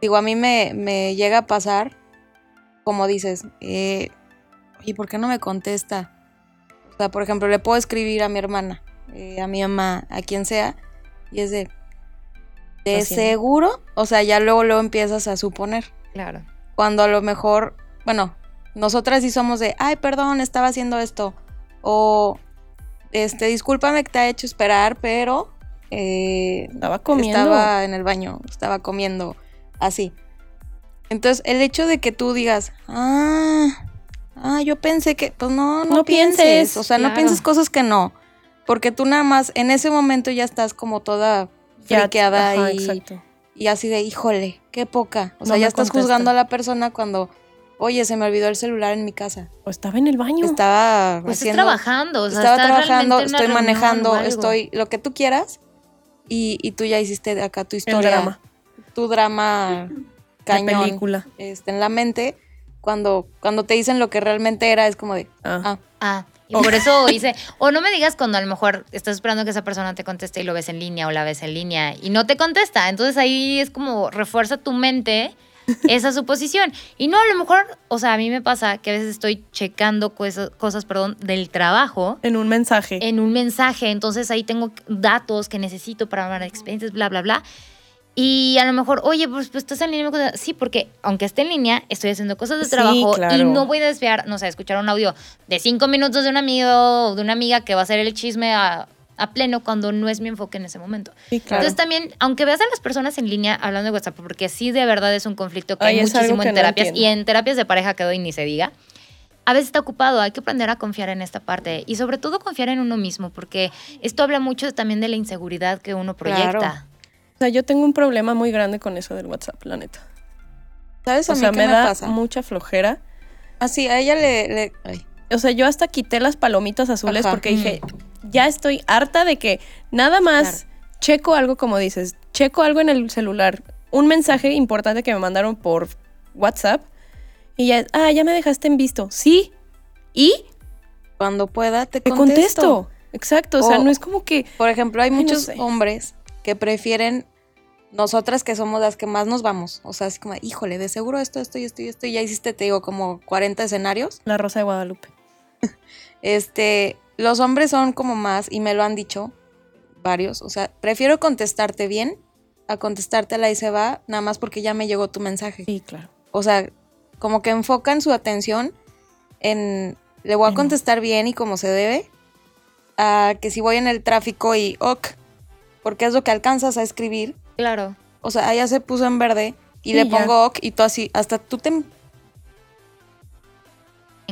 digo, a mí me, me llega a pasar, como dices, eh, ¿y por qué no me contesta? O sea, por ejemplo, le puedo escribir a mi hermana, eh, a mi mamá, a quien sea, y es de, ¿de Así, ¿no? seguro? O sea, ya luego, luego empiezas a suponer. Claro. Cuando a lo mejor, bueno, nosotras sí somos de, ay, perdón, estaba haciendo esto. O, este, discúlpame que te ha hecho esperar, pero eh, estaba comiendo. estaba en el baño, estaba comiendo, así. Entonces, el hecho de que tú digas, ah, ah, yo pensé que, pues no, no, No pienses. pienses, O sea, no pienses cosas que no. Porque tú nada más, en ese momento ya estás como toda friqueada y, exacto. y así de, híjole, qué poca. O sea, ya estás contesta. juzgando a la persona cuando, oye, se me olvidó el celular en mi casa. O estaba en el baño. Estaba Pues haciendo, estás trabajando, o sea, estaba estás trabajando, realmente en una estoy manejando, estoy, lo que tú quieras. Y, y tú ya hiciste acá tu el historia, drama. tu drama La cañón película. este, en la mente. Cuando, cuando te dicen lo que realmente era, es como de, Ah. ah, Ah, y por eso hice, o no me digas cuando a lo mejor estás esperando que esa persona te conteste y lo ves en línea o la ves en línea y no te contesta. Entonces ahí es como refuerza tu mente esa suposición. Y no, a lo mejor, o sea, a mí me pasa que a veces estoy checando cosas, cosas perdón, del trabajo En un mensaje. en un mensaje, entonces ahí tengo datos que necesito para hablar de experiencias, bla, bla, bla. Y a lo mejor, oye, pues, pues estás en línea. Sí, porque aunque esté en línea, estoy haciendo cosas de Sí, trabajo y claro. no voy a desviar, no sé, escuchar un audio de cinco minutos de un amigo o de una amiga que va a hacer el chisme a, a pleno cuando no es mi enfoque en ese momento. sí, claro. Entonces también, aunque veas a las personas en línea hablando de WhatsApp, porque sí de verdad es un conflicto que Ay, hay muchísimo que en terapias y en terapias de pareja que doy ni se diga. A veces está ocupado, hay que aprender a confiar en esta parte y sobre todo confiar en uno mismo, porque esto habla mucho también de la inseguridad que uno proyecta. Claro. O sea, yo tengo un problema muy grande con eso del WhatsApp, la neta. ¿sabes a O mí sea, qué me, me, da pasa? mucha flojera. Así, a ella le, le- ay, O sea, yo hasta quité las palomitas azules Ajá. porque dije, ya estoy harta de que nada más checo algo como dices, checo algo en el celular, un mensaje importante que me mandaron por WhatsApp y ya, ah, ya me dejaste en visto. Sí. ¿Y? cuando pueda te Te contesto. contesto. Exacto, o sea, no es como que Por ejemplo, hay Ay, no muchos sé. hombres que prefieren nosotras que somos las que más nos vamos. O sea, así como, híjole, de seguro esto, esto y esto y esto. Y ya hiciste, te digo, como 40 escenarios. la Rosa de Guadalupe. Este, los hombres son como más, y me lo han dicho varios. O sea, prefiero contestarte bien a contestarte a la y se va, nada más porque ya me llegó tu mensaje. Sí, claro. O sea, como que enfocan su atención en le voy a contestar bien y como se debe, a que si voy en el tráfico y ok, porque es lo que alcanzas a escribir. Claro. O sea, allá se puso en verde y Sí, le ya. pongo ok y tú así, hasta tú te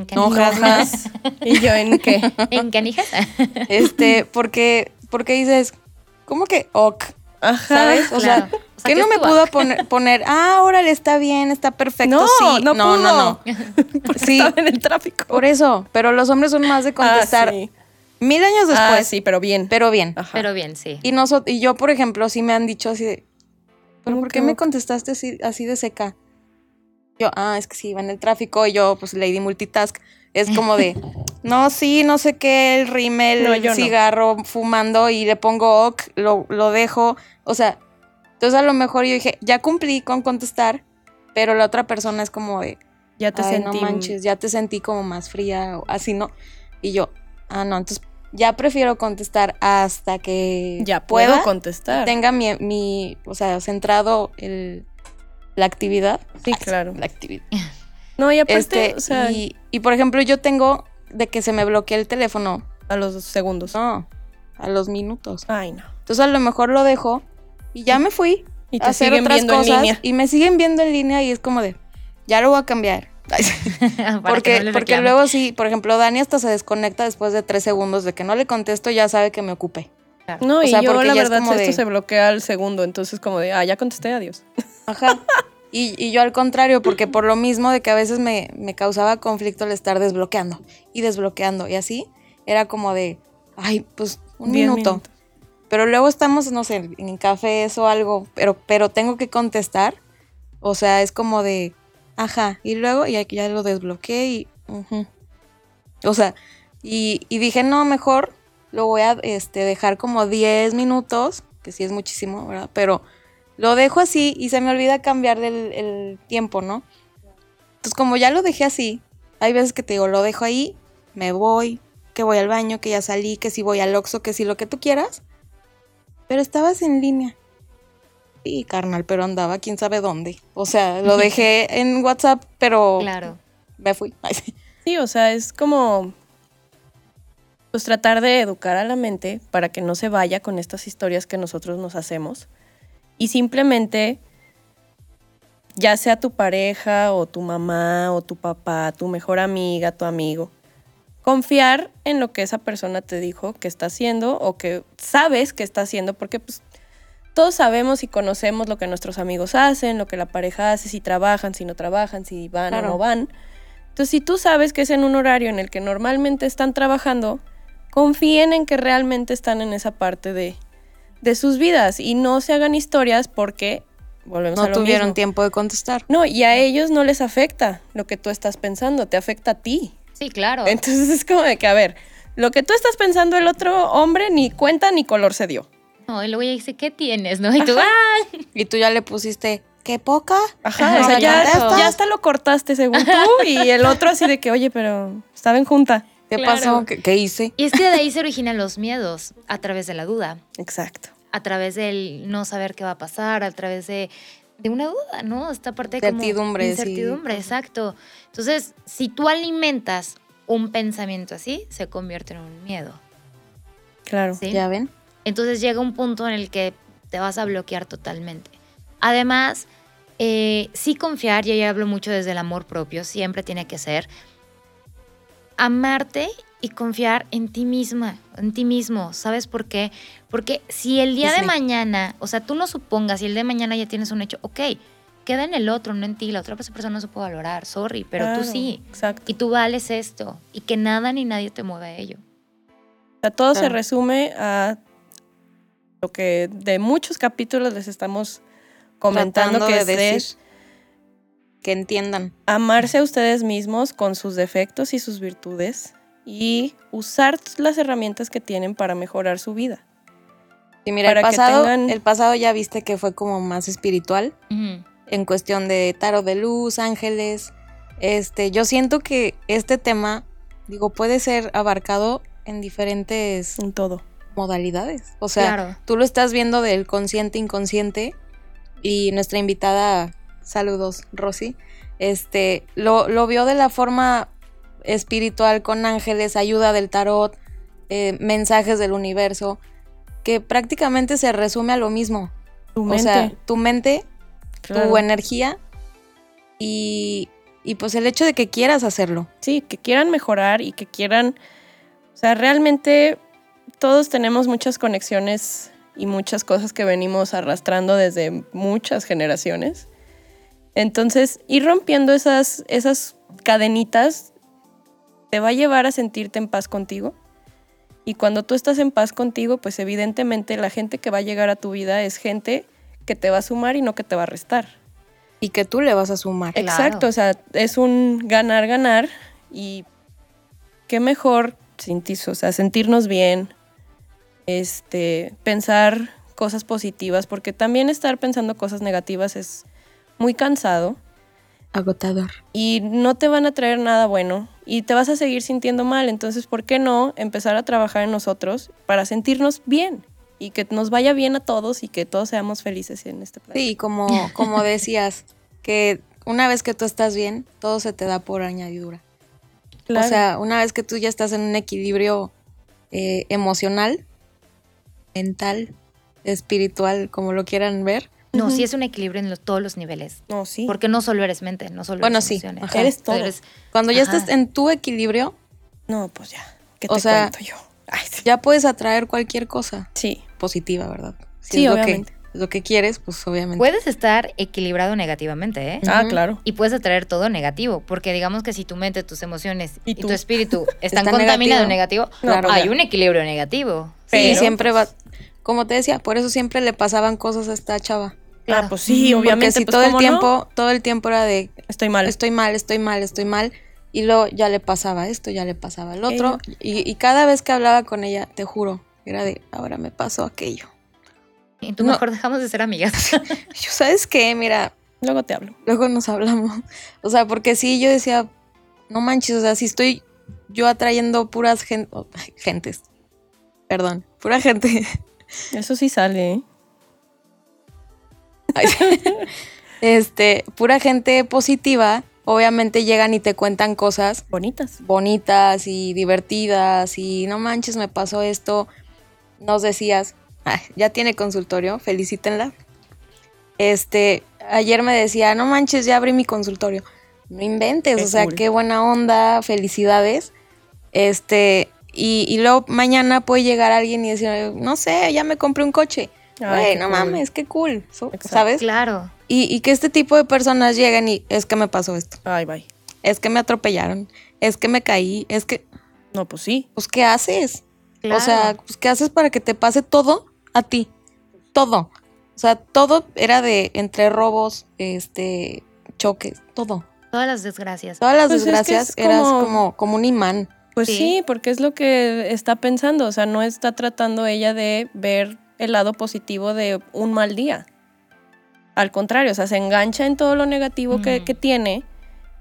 ¿En qué enojas. ¿Y yo en qué? ¿En canijas? este, porque, porque dices, ¿cómo que ok? Ajá. ¿Sabes? O sea, Claro. O sea, ¿qué ¿qué no me pudo poner, poner, ah, órale, está bien, está perfecto, No, sí. no no, no, no. pudo. Porque Sí. estaba en el tráfico. Por eso, pero los hombres son más de contestar Ah, sí. mil años después, Ah, sí, pero bien. pero bien. Ajá. Pero bien, sí. Y, noso- y yo, por ejemplo, sí me han dicho así de, ¿pero ¿Cómo por que qué me contestaste así, así de seca? Yo, ah, es que sí, iba en el tráfico y yo, pues, lady multitask. Es como de, no, sí, no sé qué, el rímel, No, el no. cigarro, fumando y le pongo ok, lo, lo dejo. O sea, entonces a lo mejor yo dije, ya cumplí con contestar, pero la otra persona es como de, ya te Ay, sentí. no manches, ya te sentí como más fría o así, ¿no? Y yo, ah, no, entonces ya prefiero contestar hasta que Ya puedo pueda, contestar. tenga mi, mi, o sea, centrado el, la actividad. Sí, claro. La actividad. No, y aparte, Este, o sea, y, y, por ejemplo, yo tengo de que se me bloquea el teléfono, a los segundos. no, a los minutos. Ay, no. Entonces a lo mejor lo dejo y ya me fui Y a te hacer siguen otras viendo en cosas línea. y me siguen viendo en línea y es como de, ya lo voy a cambiar. Porque no porque luego sí, por ejemplo, Dani hasta se desconecta después de tres segundos de que no le contesto, ya sabe que me ocupé. No, o y yo la es verdad esto de- se bloquea al segundo, entonces como de, ah, ya contesté, adiós. Ajá. Y, y yo al contrario, porque por lo mismo de que a veces me, me causaba conflicto el estar desbloqueando y desbloqueando y así, era como de, ay, pues un Diez minuto. minutos. pero luego estamos, no sé, en cafés o algo, pero, pero tengo que contestar. O sea, es como de, ajá, y luego ya, ya lo desbloqueé y... O sea, y, y dije, no, mejor lo voy a este, dejar como 10 minutos, que sí es muchísimo, ¿verdad? Pero lo dejo así y se me olvida cambiar el, el tiempo, ¿no? Entonces, como ya lo dejé así, hay veces que te digo, lo dejo ahí, me voy, que voy al baño, que ya salí, que si voy al Oxxo, que si lo que tú quieras. Pero estabas en línea. Y carnal, pero andaba quién sabe dónde. O sea, lo dejé en WhatsApp, pero Claro. me fui. Ay, sí. Sí, o sea, es como pues tratar de educar a la mente para que no se vaya con estas historias que nosotros nos hacemos y simplemente ya sea tu pareja o tu mamá o tu papá, tu mejor amiga, tu amigo, confiar en lo que esa persona te dijo que está haciendo o que sabes que está haciendo porque pues todos sabemos y conocemos lo que nuestros amigos hacen, lo que la pareja hace, si trabajan, si no trabajan, si van Claro. o no van. Entonces, si tú sabes que es en un horario en el que normalmente están trabajando, confíen en que realmente están en esa parte de, de sus vidas y no se hagan historias porque, volvemos a No lo tuvieron mismo. tiempo de contestar. No, y a ellos no les afecta lo que tú estás pensando, te afecta a ti. Sí, claro. Entonces es como de que, a ver, lo que tú estás pensando el otro hombre ni cuenta ni color se dio. No, y luego ella dice, ¿qué tienes? ¿No? Y tú. Y tú ya le pusiste, ¿qué poca? Ajá, Ajá, o sea, ya, ya hasta lo cortaste según tú y el otro así de que, oye, pero estaba en junta. ¿Qué Claro. pasó? ¿Qué, qué hice? Y es que de ahí se originan los miedos, a través de la duda, Exacto. a través del no saber qué va a pasar, a través de, de una duda, ¿no? Esta parte como Incertidumbre, sí. incertidumbre, exacto. Entonces, si tú alimentas un pensamiento así, se convierte en un miedo, Claro. ¿sí? ¿Ya ven? Entonces llega un punto en el que te vas a bloquear totalmente. Además, eh, sí confiar, y ahí hablo mucho desde el amor propio, siempre tiene que ser amarte y confiar en ti misma, en ti mismo. ¿Sabes por qué? Porque si el día de mañana, o sea, tú no supongas, si el día de mañana ya tienes un hecho, ok, queda en el otro, no en ti, la otra persona no se puede valorar, sorry, pero tú sí. Exacto. Y tú vales esto, y que nada ni nadie te mueva a ello. O sea, todo se resume a lo que de muchos capítulos les estamos comentando, Tratando que de es de decir que entiendan. amarse a ustedes mismos con sus defectos y sus virtudes y usar las herramientas que tienen para mejorar su vida. Y mira, el Para pasado, tengan- el pasado ya viste que fue como más espiritual en cuestión de tarot de luz, ángeles. Este, yo siento que este tema, digo, puede ser abarcado en diferentes En todo. modalidades. O sea, Claro. tú lo estás viendo del consciente inconsciente y nuestra invitada, saludos, Rosy, este, lo, lo vio de la forma espiritual con ángeles, ayuda del tarot, eh, mensajes del universo, que prácticamente se resume a lo mismo. Tu O mente. sea, tu mente, claro. tu energía y, y pues el hecho de que quieras hacerlo. Sí, que quieran mejorar y que quieran, o sea, realmente todos tenemos muchas conexiones y muchas cosas que venimos arrastrando desde muchas generaciones. Entonces, ir rompiendo esas, esas cadenitas te va a llevar a sentirte en paz contigo. Y cuando tú estás en paz contigo, pues evidentemente la gente que va a llegar a tu vida es gente que te va a sumar y no que te va a restar. Y que tú le vas a sumar. Claro. Exacto, o sea, es un ganar, ganar y qué mejor sentir, o sea, sentirnos bien, este, pensar cosas positivas, porque también estar pensando cosas negativas es muy cansado Agotador. y no te van a traer nada bueno y te vas a seguir sintiendo mal, entonces, ¿por qué no empezar a trabajar en nosotros para sentirnos bien y que nos vaya bien a todos y que todos seamos felices en este planeta? Sí, como, como decías, que una vez que tú estás bien, todo se te da por añadidura. Claro. O sea, una vez que tú ya estás en un equilibrio eh, emocional, mental, espiritual, como lo quieran ver. No, Ujú. sí es un equilibrio en los- todos los niveles. no, sí. Porque no solo eres mente, no solo Bueno, eres sí, emociones. ajá. Eres todo. Eres- Cuando ya Ajá. estás en tu equilibrio, No, pues ya. ¿Qué O te sea, cuento yo? Ay, sí. ya puedes atraer cualquier cosa Sí, positiva, ¿verdad? Si Sí, es lo obviamente. que, lo que quieres, pues obviamente. puedes estar equilibrado negativamente, ¿eh? Ah, claro. Y puedes atraer todo negativo, porque digamos que si tu mente, tus emociones ¿Y tu espíritu están Está contaminados negativo. negativo, Claro. hay un equilibrio negativo. Sí, siempre va. Como te decía, por eso siempre le pasaban cosas a esta chava. Claro. Ah, pues sí, obviamente. Porque si pues, todo el tiempo, todo el tiempo era de Estoy mal. estoy mal, estoy mal, estoy mal. Y luego ya le pasaba esto, ya le pasaba el otro. Y, y cada vez que hablaba con ella, te juro, era de ahora me pasó aquello. Y tú No. mejor dejamos de ser amigas. Yo, ¿sabes qué? Mira, Luego te hablo. luego nos hablamos. O sea, porque sí, yo decía, no manches, o sea, si estoy yo atrayendo puras gen- oh, gentes. Perdón, pura gente. Eso sí sale, ¿eh? Este, pura gente positiva, obviamente llegan y te cuentan cosas Bonitas. bonitas y divertidas y no manches, me pasó esto. Nos decías, "Ay, ya tiene consultorio, felicítenla. Este, ayer me decía, no manches, ya abrí mi consultorio. No inventes, o sea, cool. qué buena onda, felicidades. Este, y, y luego mañana puede llegar alguien y decir, no sé, ya me compré un coche. Güey, no cool. mames, qué cool, so-. ¿sabes? claro. Y, y que este tipo de personas lleguen y es que me pasó esto, Ay, bye. es que me atropellaron, es que me caí, es que, No, pues sí. pues, ¿qué haces? claro. O sea, pues, ¿qué haces para que te pase todo a ti? Todo. O sea, todo era de entre robos, este, choques, todo. todas las desgracias. Todas las Pues es que desgracias es eras como- como, como un imán. Pues Sí. sí. porque es lo que está pensando. O sea, no está tratando ella de ver el lado positivo de un mal día. Al contrario, o sea, se engancha en todo lo negativo que, Ujú. que tiene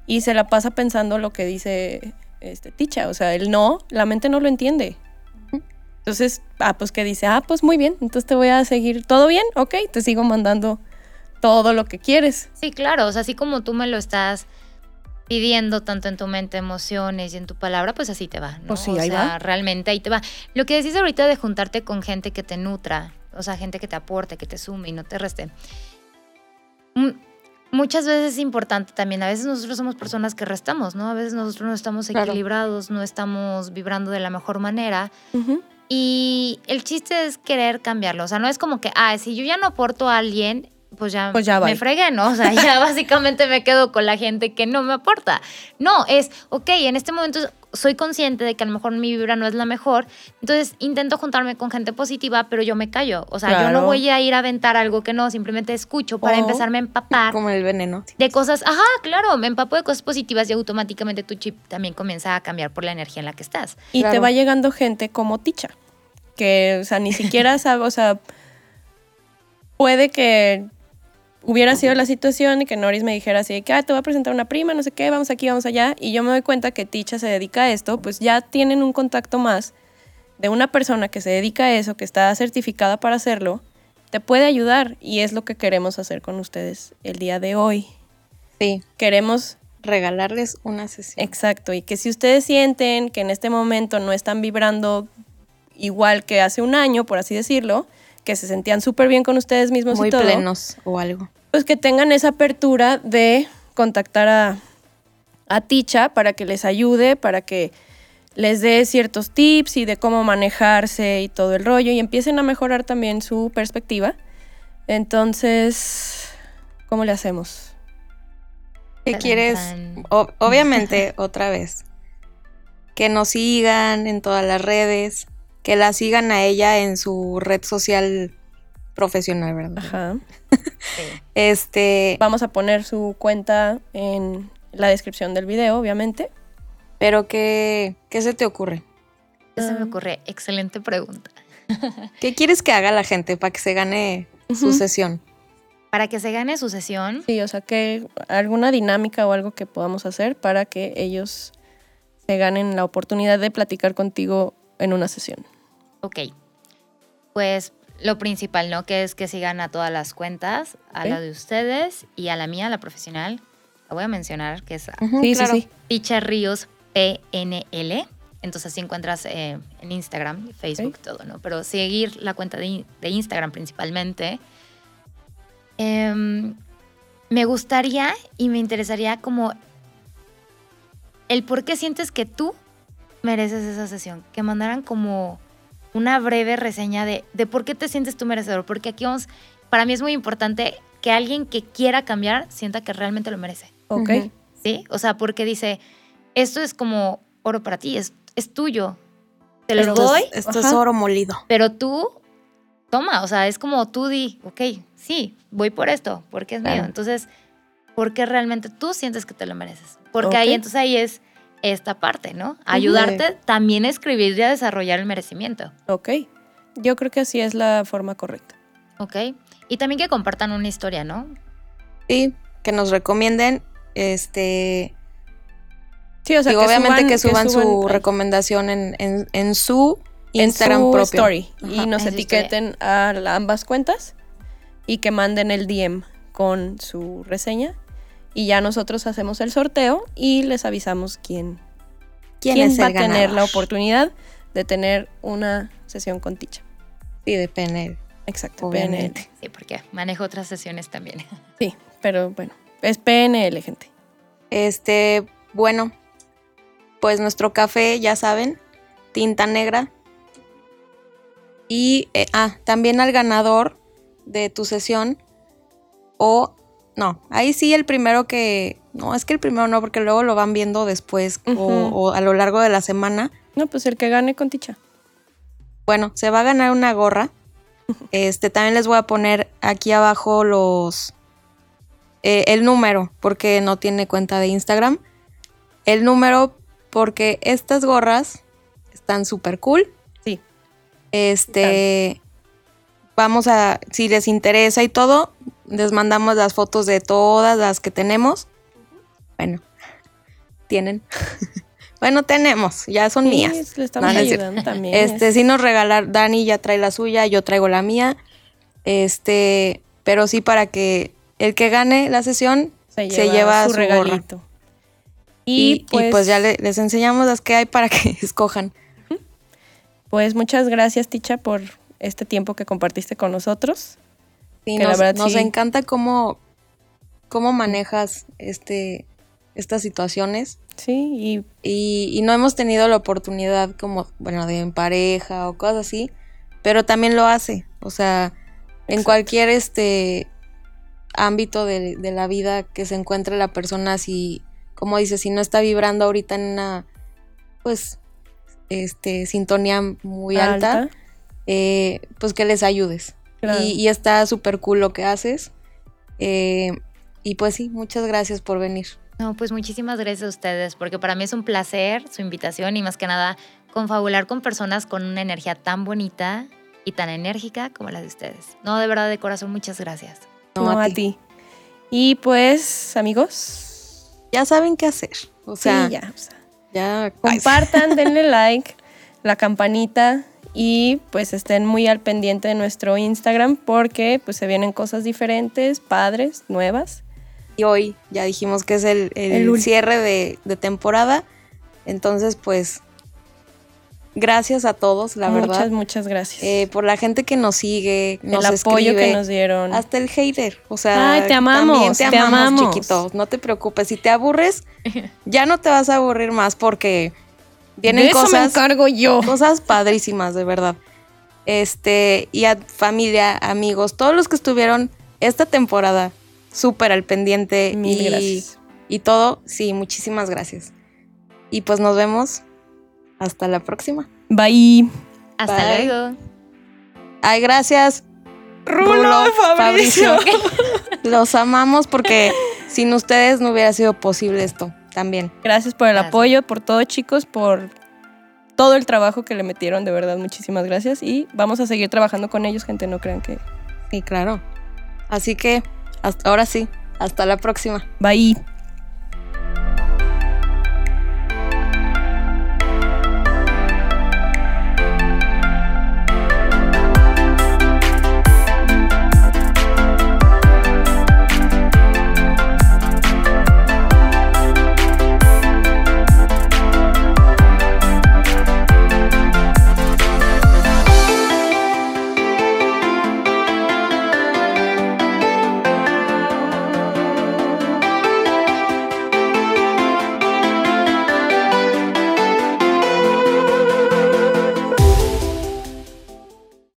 y se la pasa pensando lo que dice este Ticha. O sea, el no, la mente no lo entiende. Entonces, ah, pues que dice, ah, pues muy bien, entonces te voy a seguir. ¿Todo bien? Ok, te sigo mandando todo lo que quieres. Sí, claro, o sea, así como tú me lo estás pidiendo tanto en tu mente, emociones y en tu palabra, pues así te va, ¿no? Pues sí, o ahí sea, va. realmente ahí te va. Lo que decís ahorita de juntarte con gente que te nutra, o sea, gente que te aporte, que te sume y no te reste. Mm, Muchas veces es importante también, a veces nosotros somos personas que restamos, ¿no? A veces nosotros no estamos Claro. equilibrados, no estamos vibrando de la mejor manera. Ujú. Y el chiste es querer cambiarlo. O sea, no es como que, ah, si yo ya no aporto a alguien, pues ya, Pues ya me fregué, ¿no? O sea, ya básicamente me quedo con la gente que no me aporta. No, es, ok, en este momento soy consciente de que a lo mejor mi vibra no es la mejor, entonces intento juntarme con gente positiva, pero yo me callo. O sea, yo no voy a ir a aventar algo que no, simplemente escucho para O- empezarme a empapar Como el veneno. de cosas, ajá, claro, me empapo de cosas positivas y automáticamente tu chip también comienza a cambiar por la energía en la que estás. Y te va llegando gente como Ticha, que, o sea, ni siquiera sabe, o sea, puede que hubiera sido la situación y que Noris me dijera así de que, ah, te voy a presentar una prima, no sé qué, vamos aquí, vamos allá, y yo me doy cuenta que Ticha se dedica a esto, pues ya tienen un contacto más de una persona que se dedica a eso, que está certificada para hacerlo, te puede ayudar y es lo que queremos hacer con ustedes el día de hoy. Sí, Queremos regalarles una sesión. Exacto, y que si ustedes sienten que en este momento no están vibrando igual que hace un año, por así decirlo, que se sentían súper bien con ustedes mismos Muy y todo, plenos o algo. pues que tengan esa apertura de contactar a, a Ticha para que les ayude, para que les dé ciertos tips y de cómo manejarse y todo el rollo y empiecen a mejorar también su perspectiva. Entonces, ¿cómo le hacemos? ¿Qué quieres? O- obviamente, otra vez. Que nos sigan en todas las redes. Que la sigan a ella en su red social profesional, ¿verdad? Ajá. Sí. Este, Vamos a poner su cuenta en la descripción del video, obviamente. pero ¿qué, qué se te ocurre? ¿Qué se me Ah. ocurre? Excelente pregunta. ¿Qué quieres que haga la gente para que se gane su Ujú. sesión? Para que se gane su sesión, Sí, o sea, que alguna dinámica o algo que podamos hacer para que ellos se ganen la oportunidad de platicar contigo en una sesión. Ok. Pues lo principal, ¿no? Que es que sigan a todas las cuentas, a la de ustedes y a la mía, la profesional. La voy a mencionar, que es Ujú, sí, claro. sí, sí. Picha Ríos PNL. Entonces así encuentras eh, en Instagram, Facebook, todo, ¿no? Pero seguir la cuenta de, de Instagram principalmente. Em, me gustaría y me interesaría como el por qué sientes que tú mereces esa sesión. Que mandaran como una breve reseña de, de por qué te sientes tú merecedor. Porque aquí vamos, para mí es muy importante que alguien que quiera cambiar sienta que realmente lo merece. Ok. ¿sí? O sea, porque dice, esto es como oro para ti, es, es tuyo. Te lo doy, Esto es oro molido. pero tú toma, o sea, es como tú di, ok, sí, voy por esto, porque es mío. Entonces, ¿por qué realmente tú sientes que te lo mereces? Porque ahí, entonces ahí es esta parte, ¿no? Ayudarte también a escribir y a desarrollar el merecimiento, Ok. Yo creo que así es la forma correcta. ¿ok? Y también que compartan una historia, ¿no? Sí, que nos recomienden, este, Sí, o sea, digo, obviamente que suban, su ay, recomendación en, en, en su en Instagram su propio. story y nos En su etiqueten a la- ambas cuentas y que manden el DM con su reseña y ya nosotros hacemos el sorteo y les avisamos quién, ¿Quién, quién es va a tener la oportunidad de tener una sesión con Ticha. Sí, de PNL. Exacto, Obviamente. PNL. Sí, porque manejo otras sesiones también. Sí, pero bueno, es PNL, gente. Este, bueno, pues nuestro café, ya saben, tinta negra. Y, eh, ah, también al ganador de tu sesión. O, no, ahí sí el primero que, no, es que el primero no, porque luego lo van viendo después o- a lo largo de la semana. No, pues el que gane con Ticha. Bueno, se va a ganar una gorra. Este, también les voy a poner aquí abajo los. eh, el número, porque no tiene cuenta de Instagram. El número, porque estas gorras están súper cool. Sí. Este. Vamos a. Si les interesa y todo, les mandamos las fotos de todas las que tenemos. Bueno, tienen. bueno, tenemos, ya son Sí, mías. le estamos No, ayudando también. Este, es- sí nos regalar, Dani ya trae la suya, yo traigo la mía. Este, pero sí para que el que gane la sesión se se lleva, lleva su gorra. regalito. y, Y, pues, y pues ya le- les enseñamos las que hay para que escojan. pues muchas gracias, Ticha, por este tiempo que compartiste con nosotros. Sí, Que la nos, verdad nos sí. encanta cómo, cómo manejas este, estas situaciones. Sí, y Y, y no hemos tenido la oportunidad como, bueno, de en pareja o cosas así, pero también lo hace. O sea, en Exacto. cualquier este ámbito de, de la vida que se encuentre la persona, si, como dices, si no está vibrando ahorita en una, pues, este, sintonía muy alta, alta. eh, pues que les ayudes. Claro. Y, y está súper cool lo que haces. Eh, y pues sí, muchas gracias por venir. No, pues muchísimas gracias a ustedes, porque para mí es un placer su invitación y más que nada confabular con personas con una energía tan bonita y tan enérgica como la de ustedes. No, de verdad, de corazón, muchas gracias. No, No, a a ti. ti. Y pues, amigos, Ya saben qué hacer. O sea, sí, ya. o sea, ya compartan, denle like, la campanita y pues estén muy al pendiente de nuestro Instagram porque pues se vienen cosas diferentes, padres, nuevas. Y hoy ya dijimos que es el, el El último. cierre de, de temporada. Entonces, pues, gracias a todos, la muchas, verdad. muchas gracias. Eh, por la gente que nos sigue, nos El apoyo escribe, que nos dieron. Hasta el hater. O sea, Ay, te amamos, también te te amamos, amamos. chiquito. No te preocupes. Si te aburres, ya no te vas a aburrir más porque vienen de eso me cosas, encargo yo. cosas padrísimas, de verdad. Este, y a familia, amigos, todos los que estuvieron esta temporada súper al pendiente Mil y, gracias. y todo, sí, muchísimas gracias. Y pues nos vemos hasta la próxima. Bye. Hasta Bye. luego. Ay, gracias. Rulo, Fabricio. Los amamos porque sin ustedes no hubiera sido posible esto también. Gracias por el Gracias. apoyo, por todo, chicos, por todo el trabajo que le metieron, de verdad, muchísimas gracias. Y vamos a seguir trabajando con ellos, gente, no crean que... Sí, claro. Así que hasta ahora sí, hasta la próxima. Bye.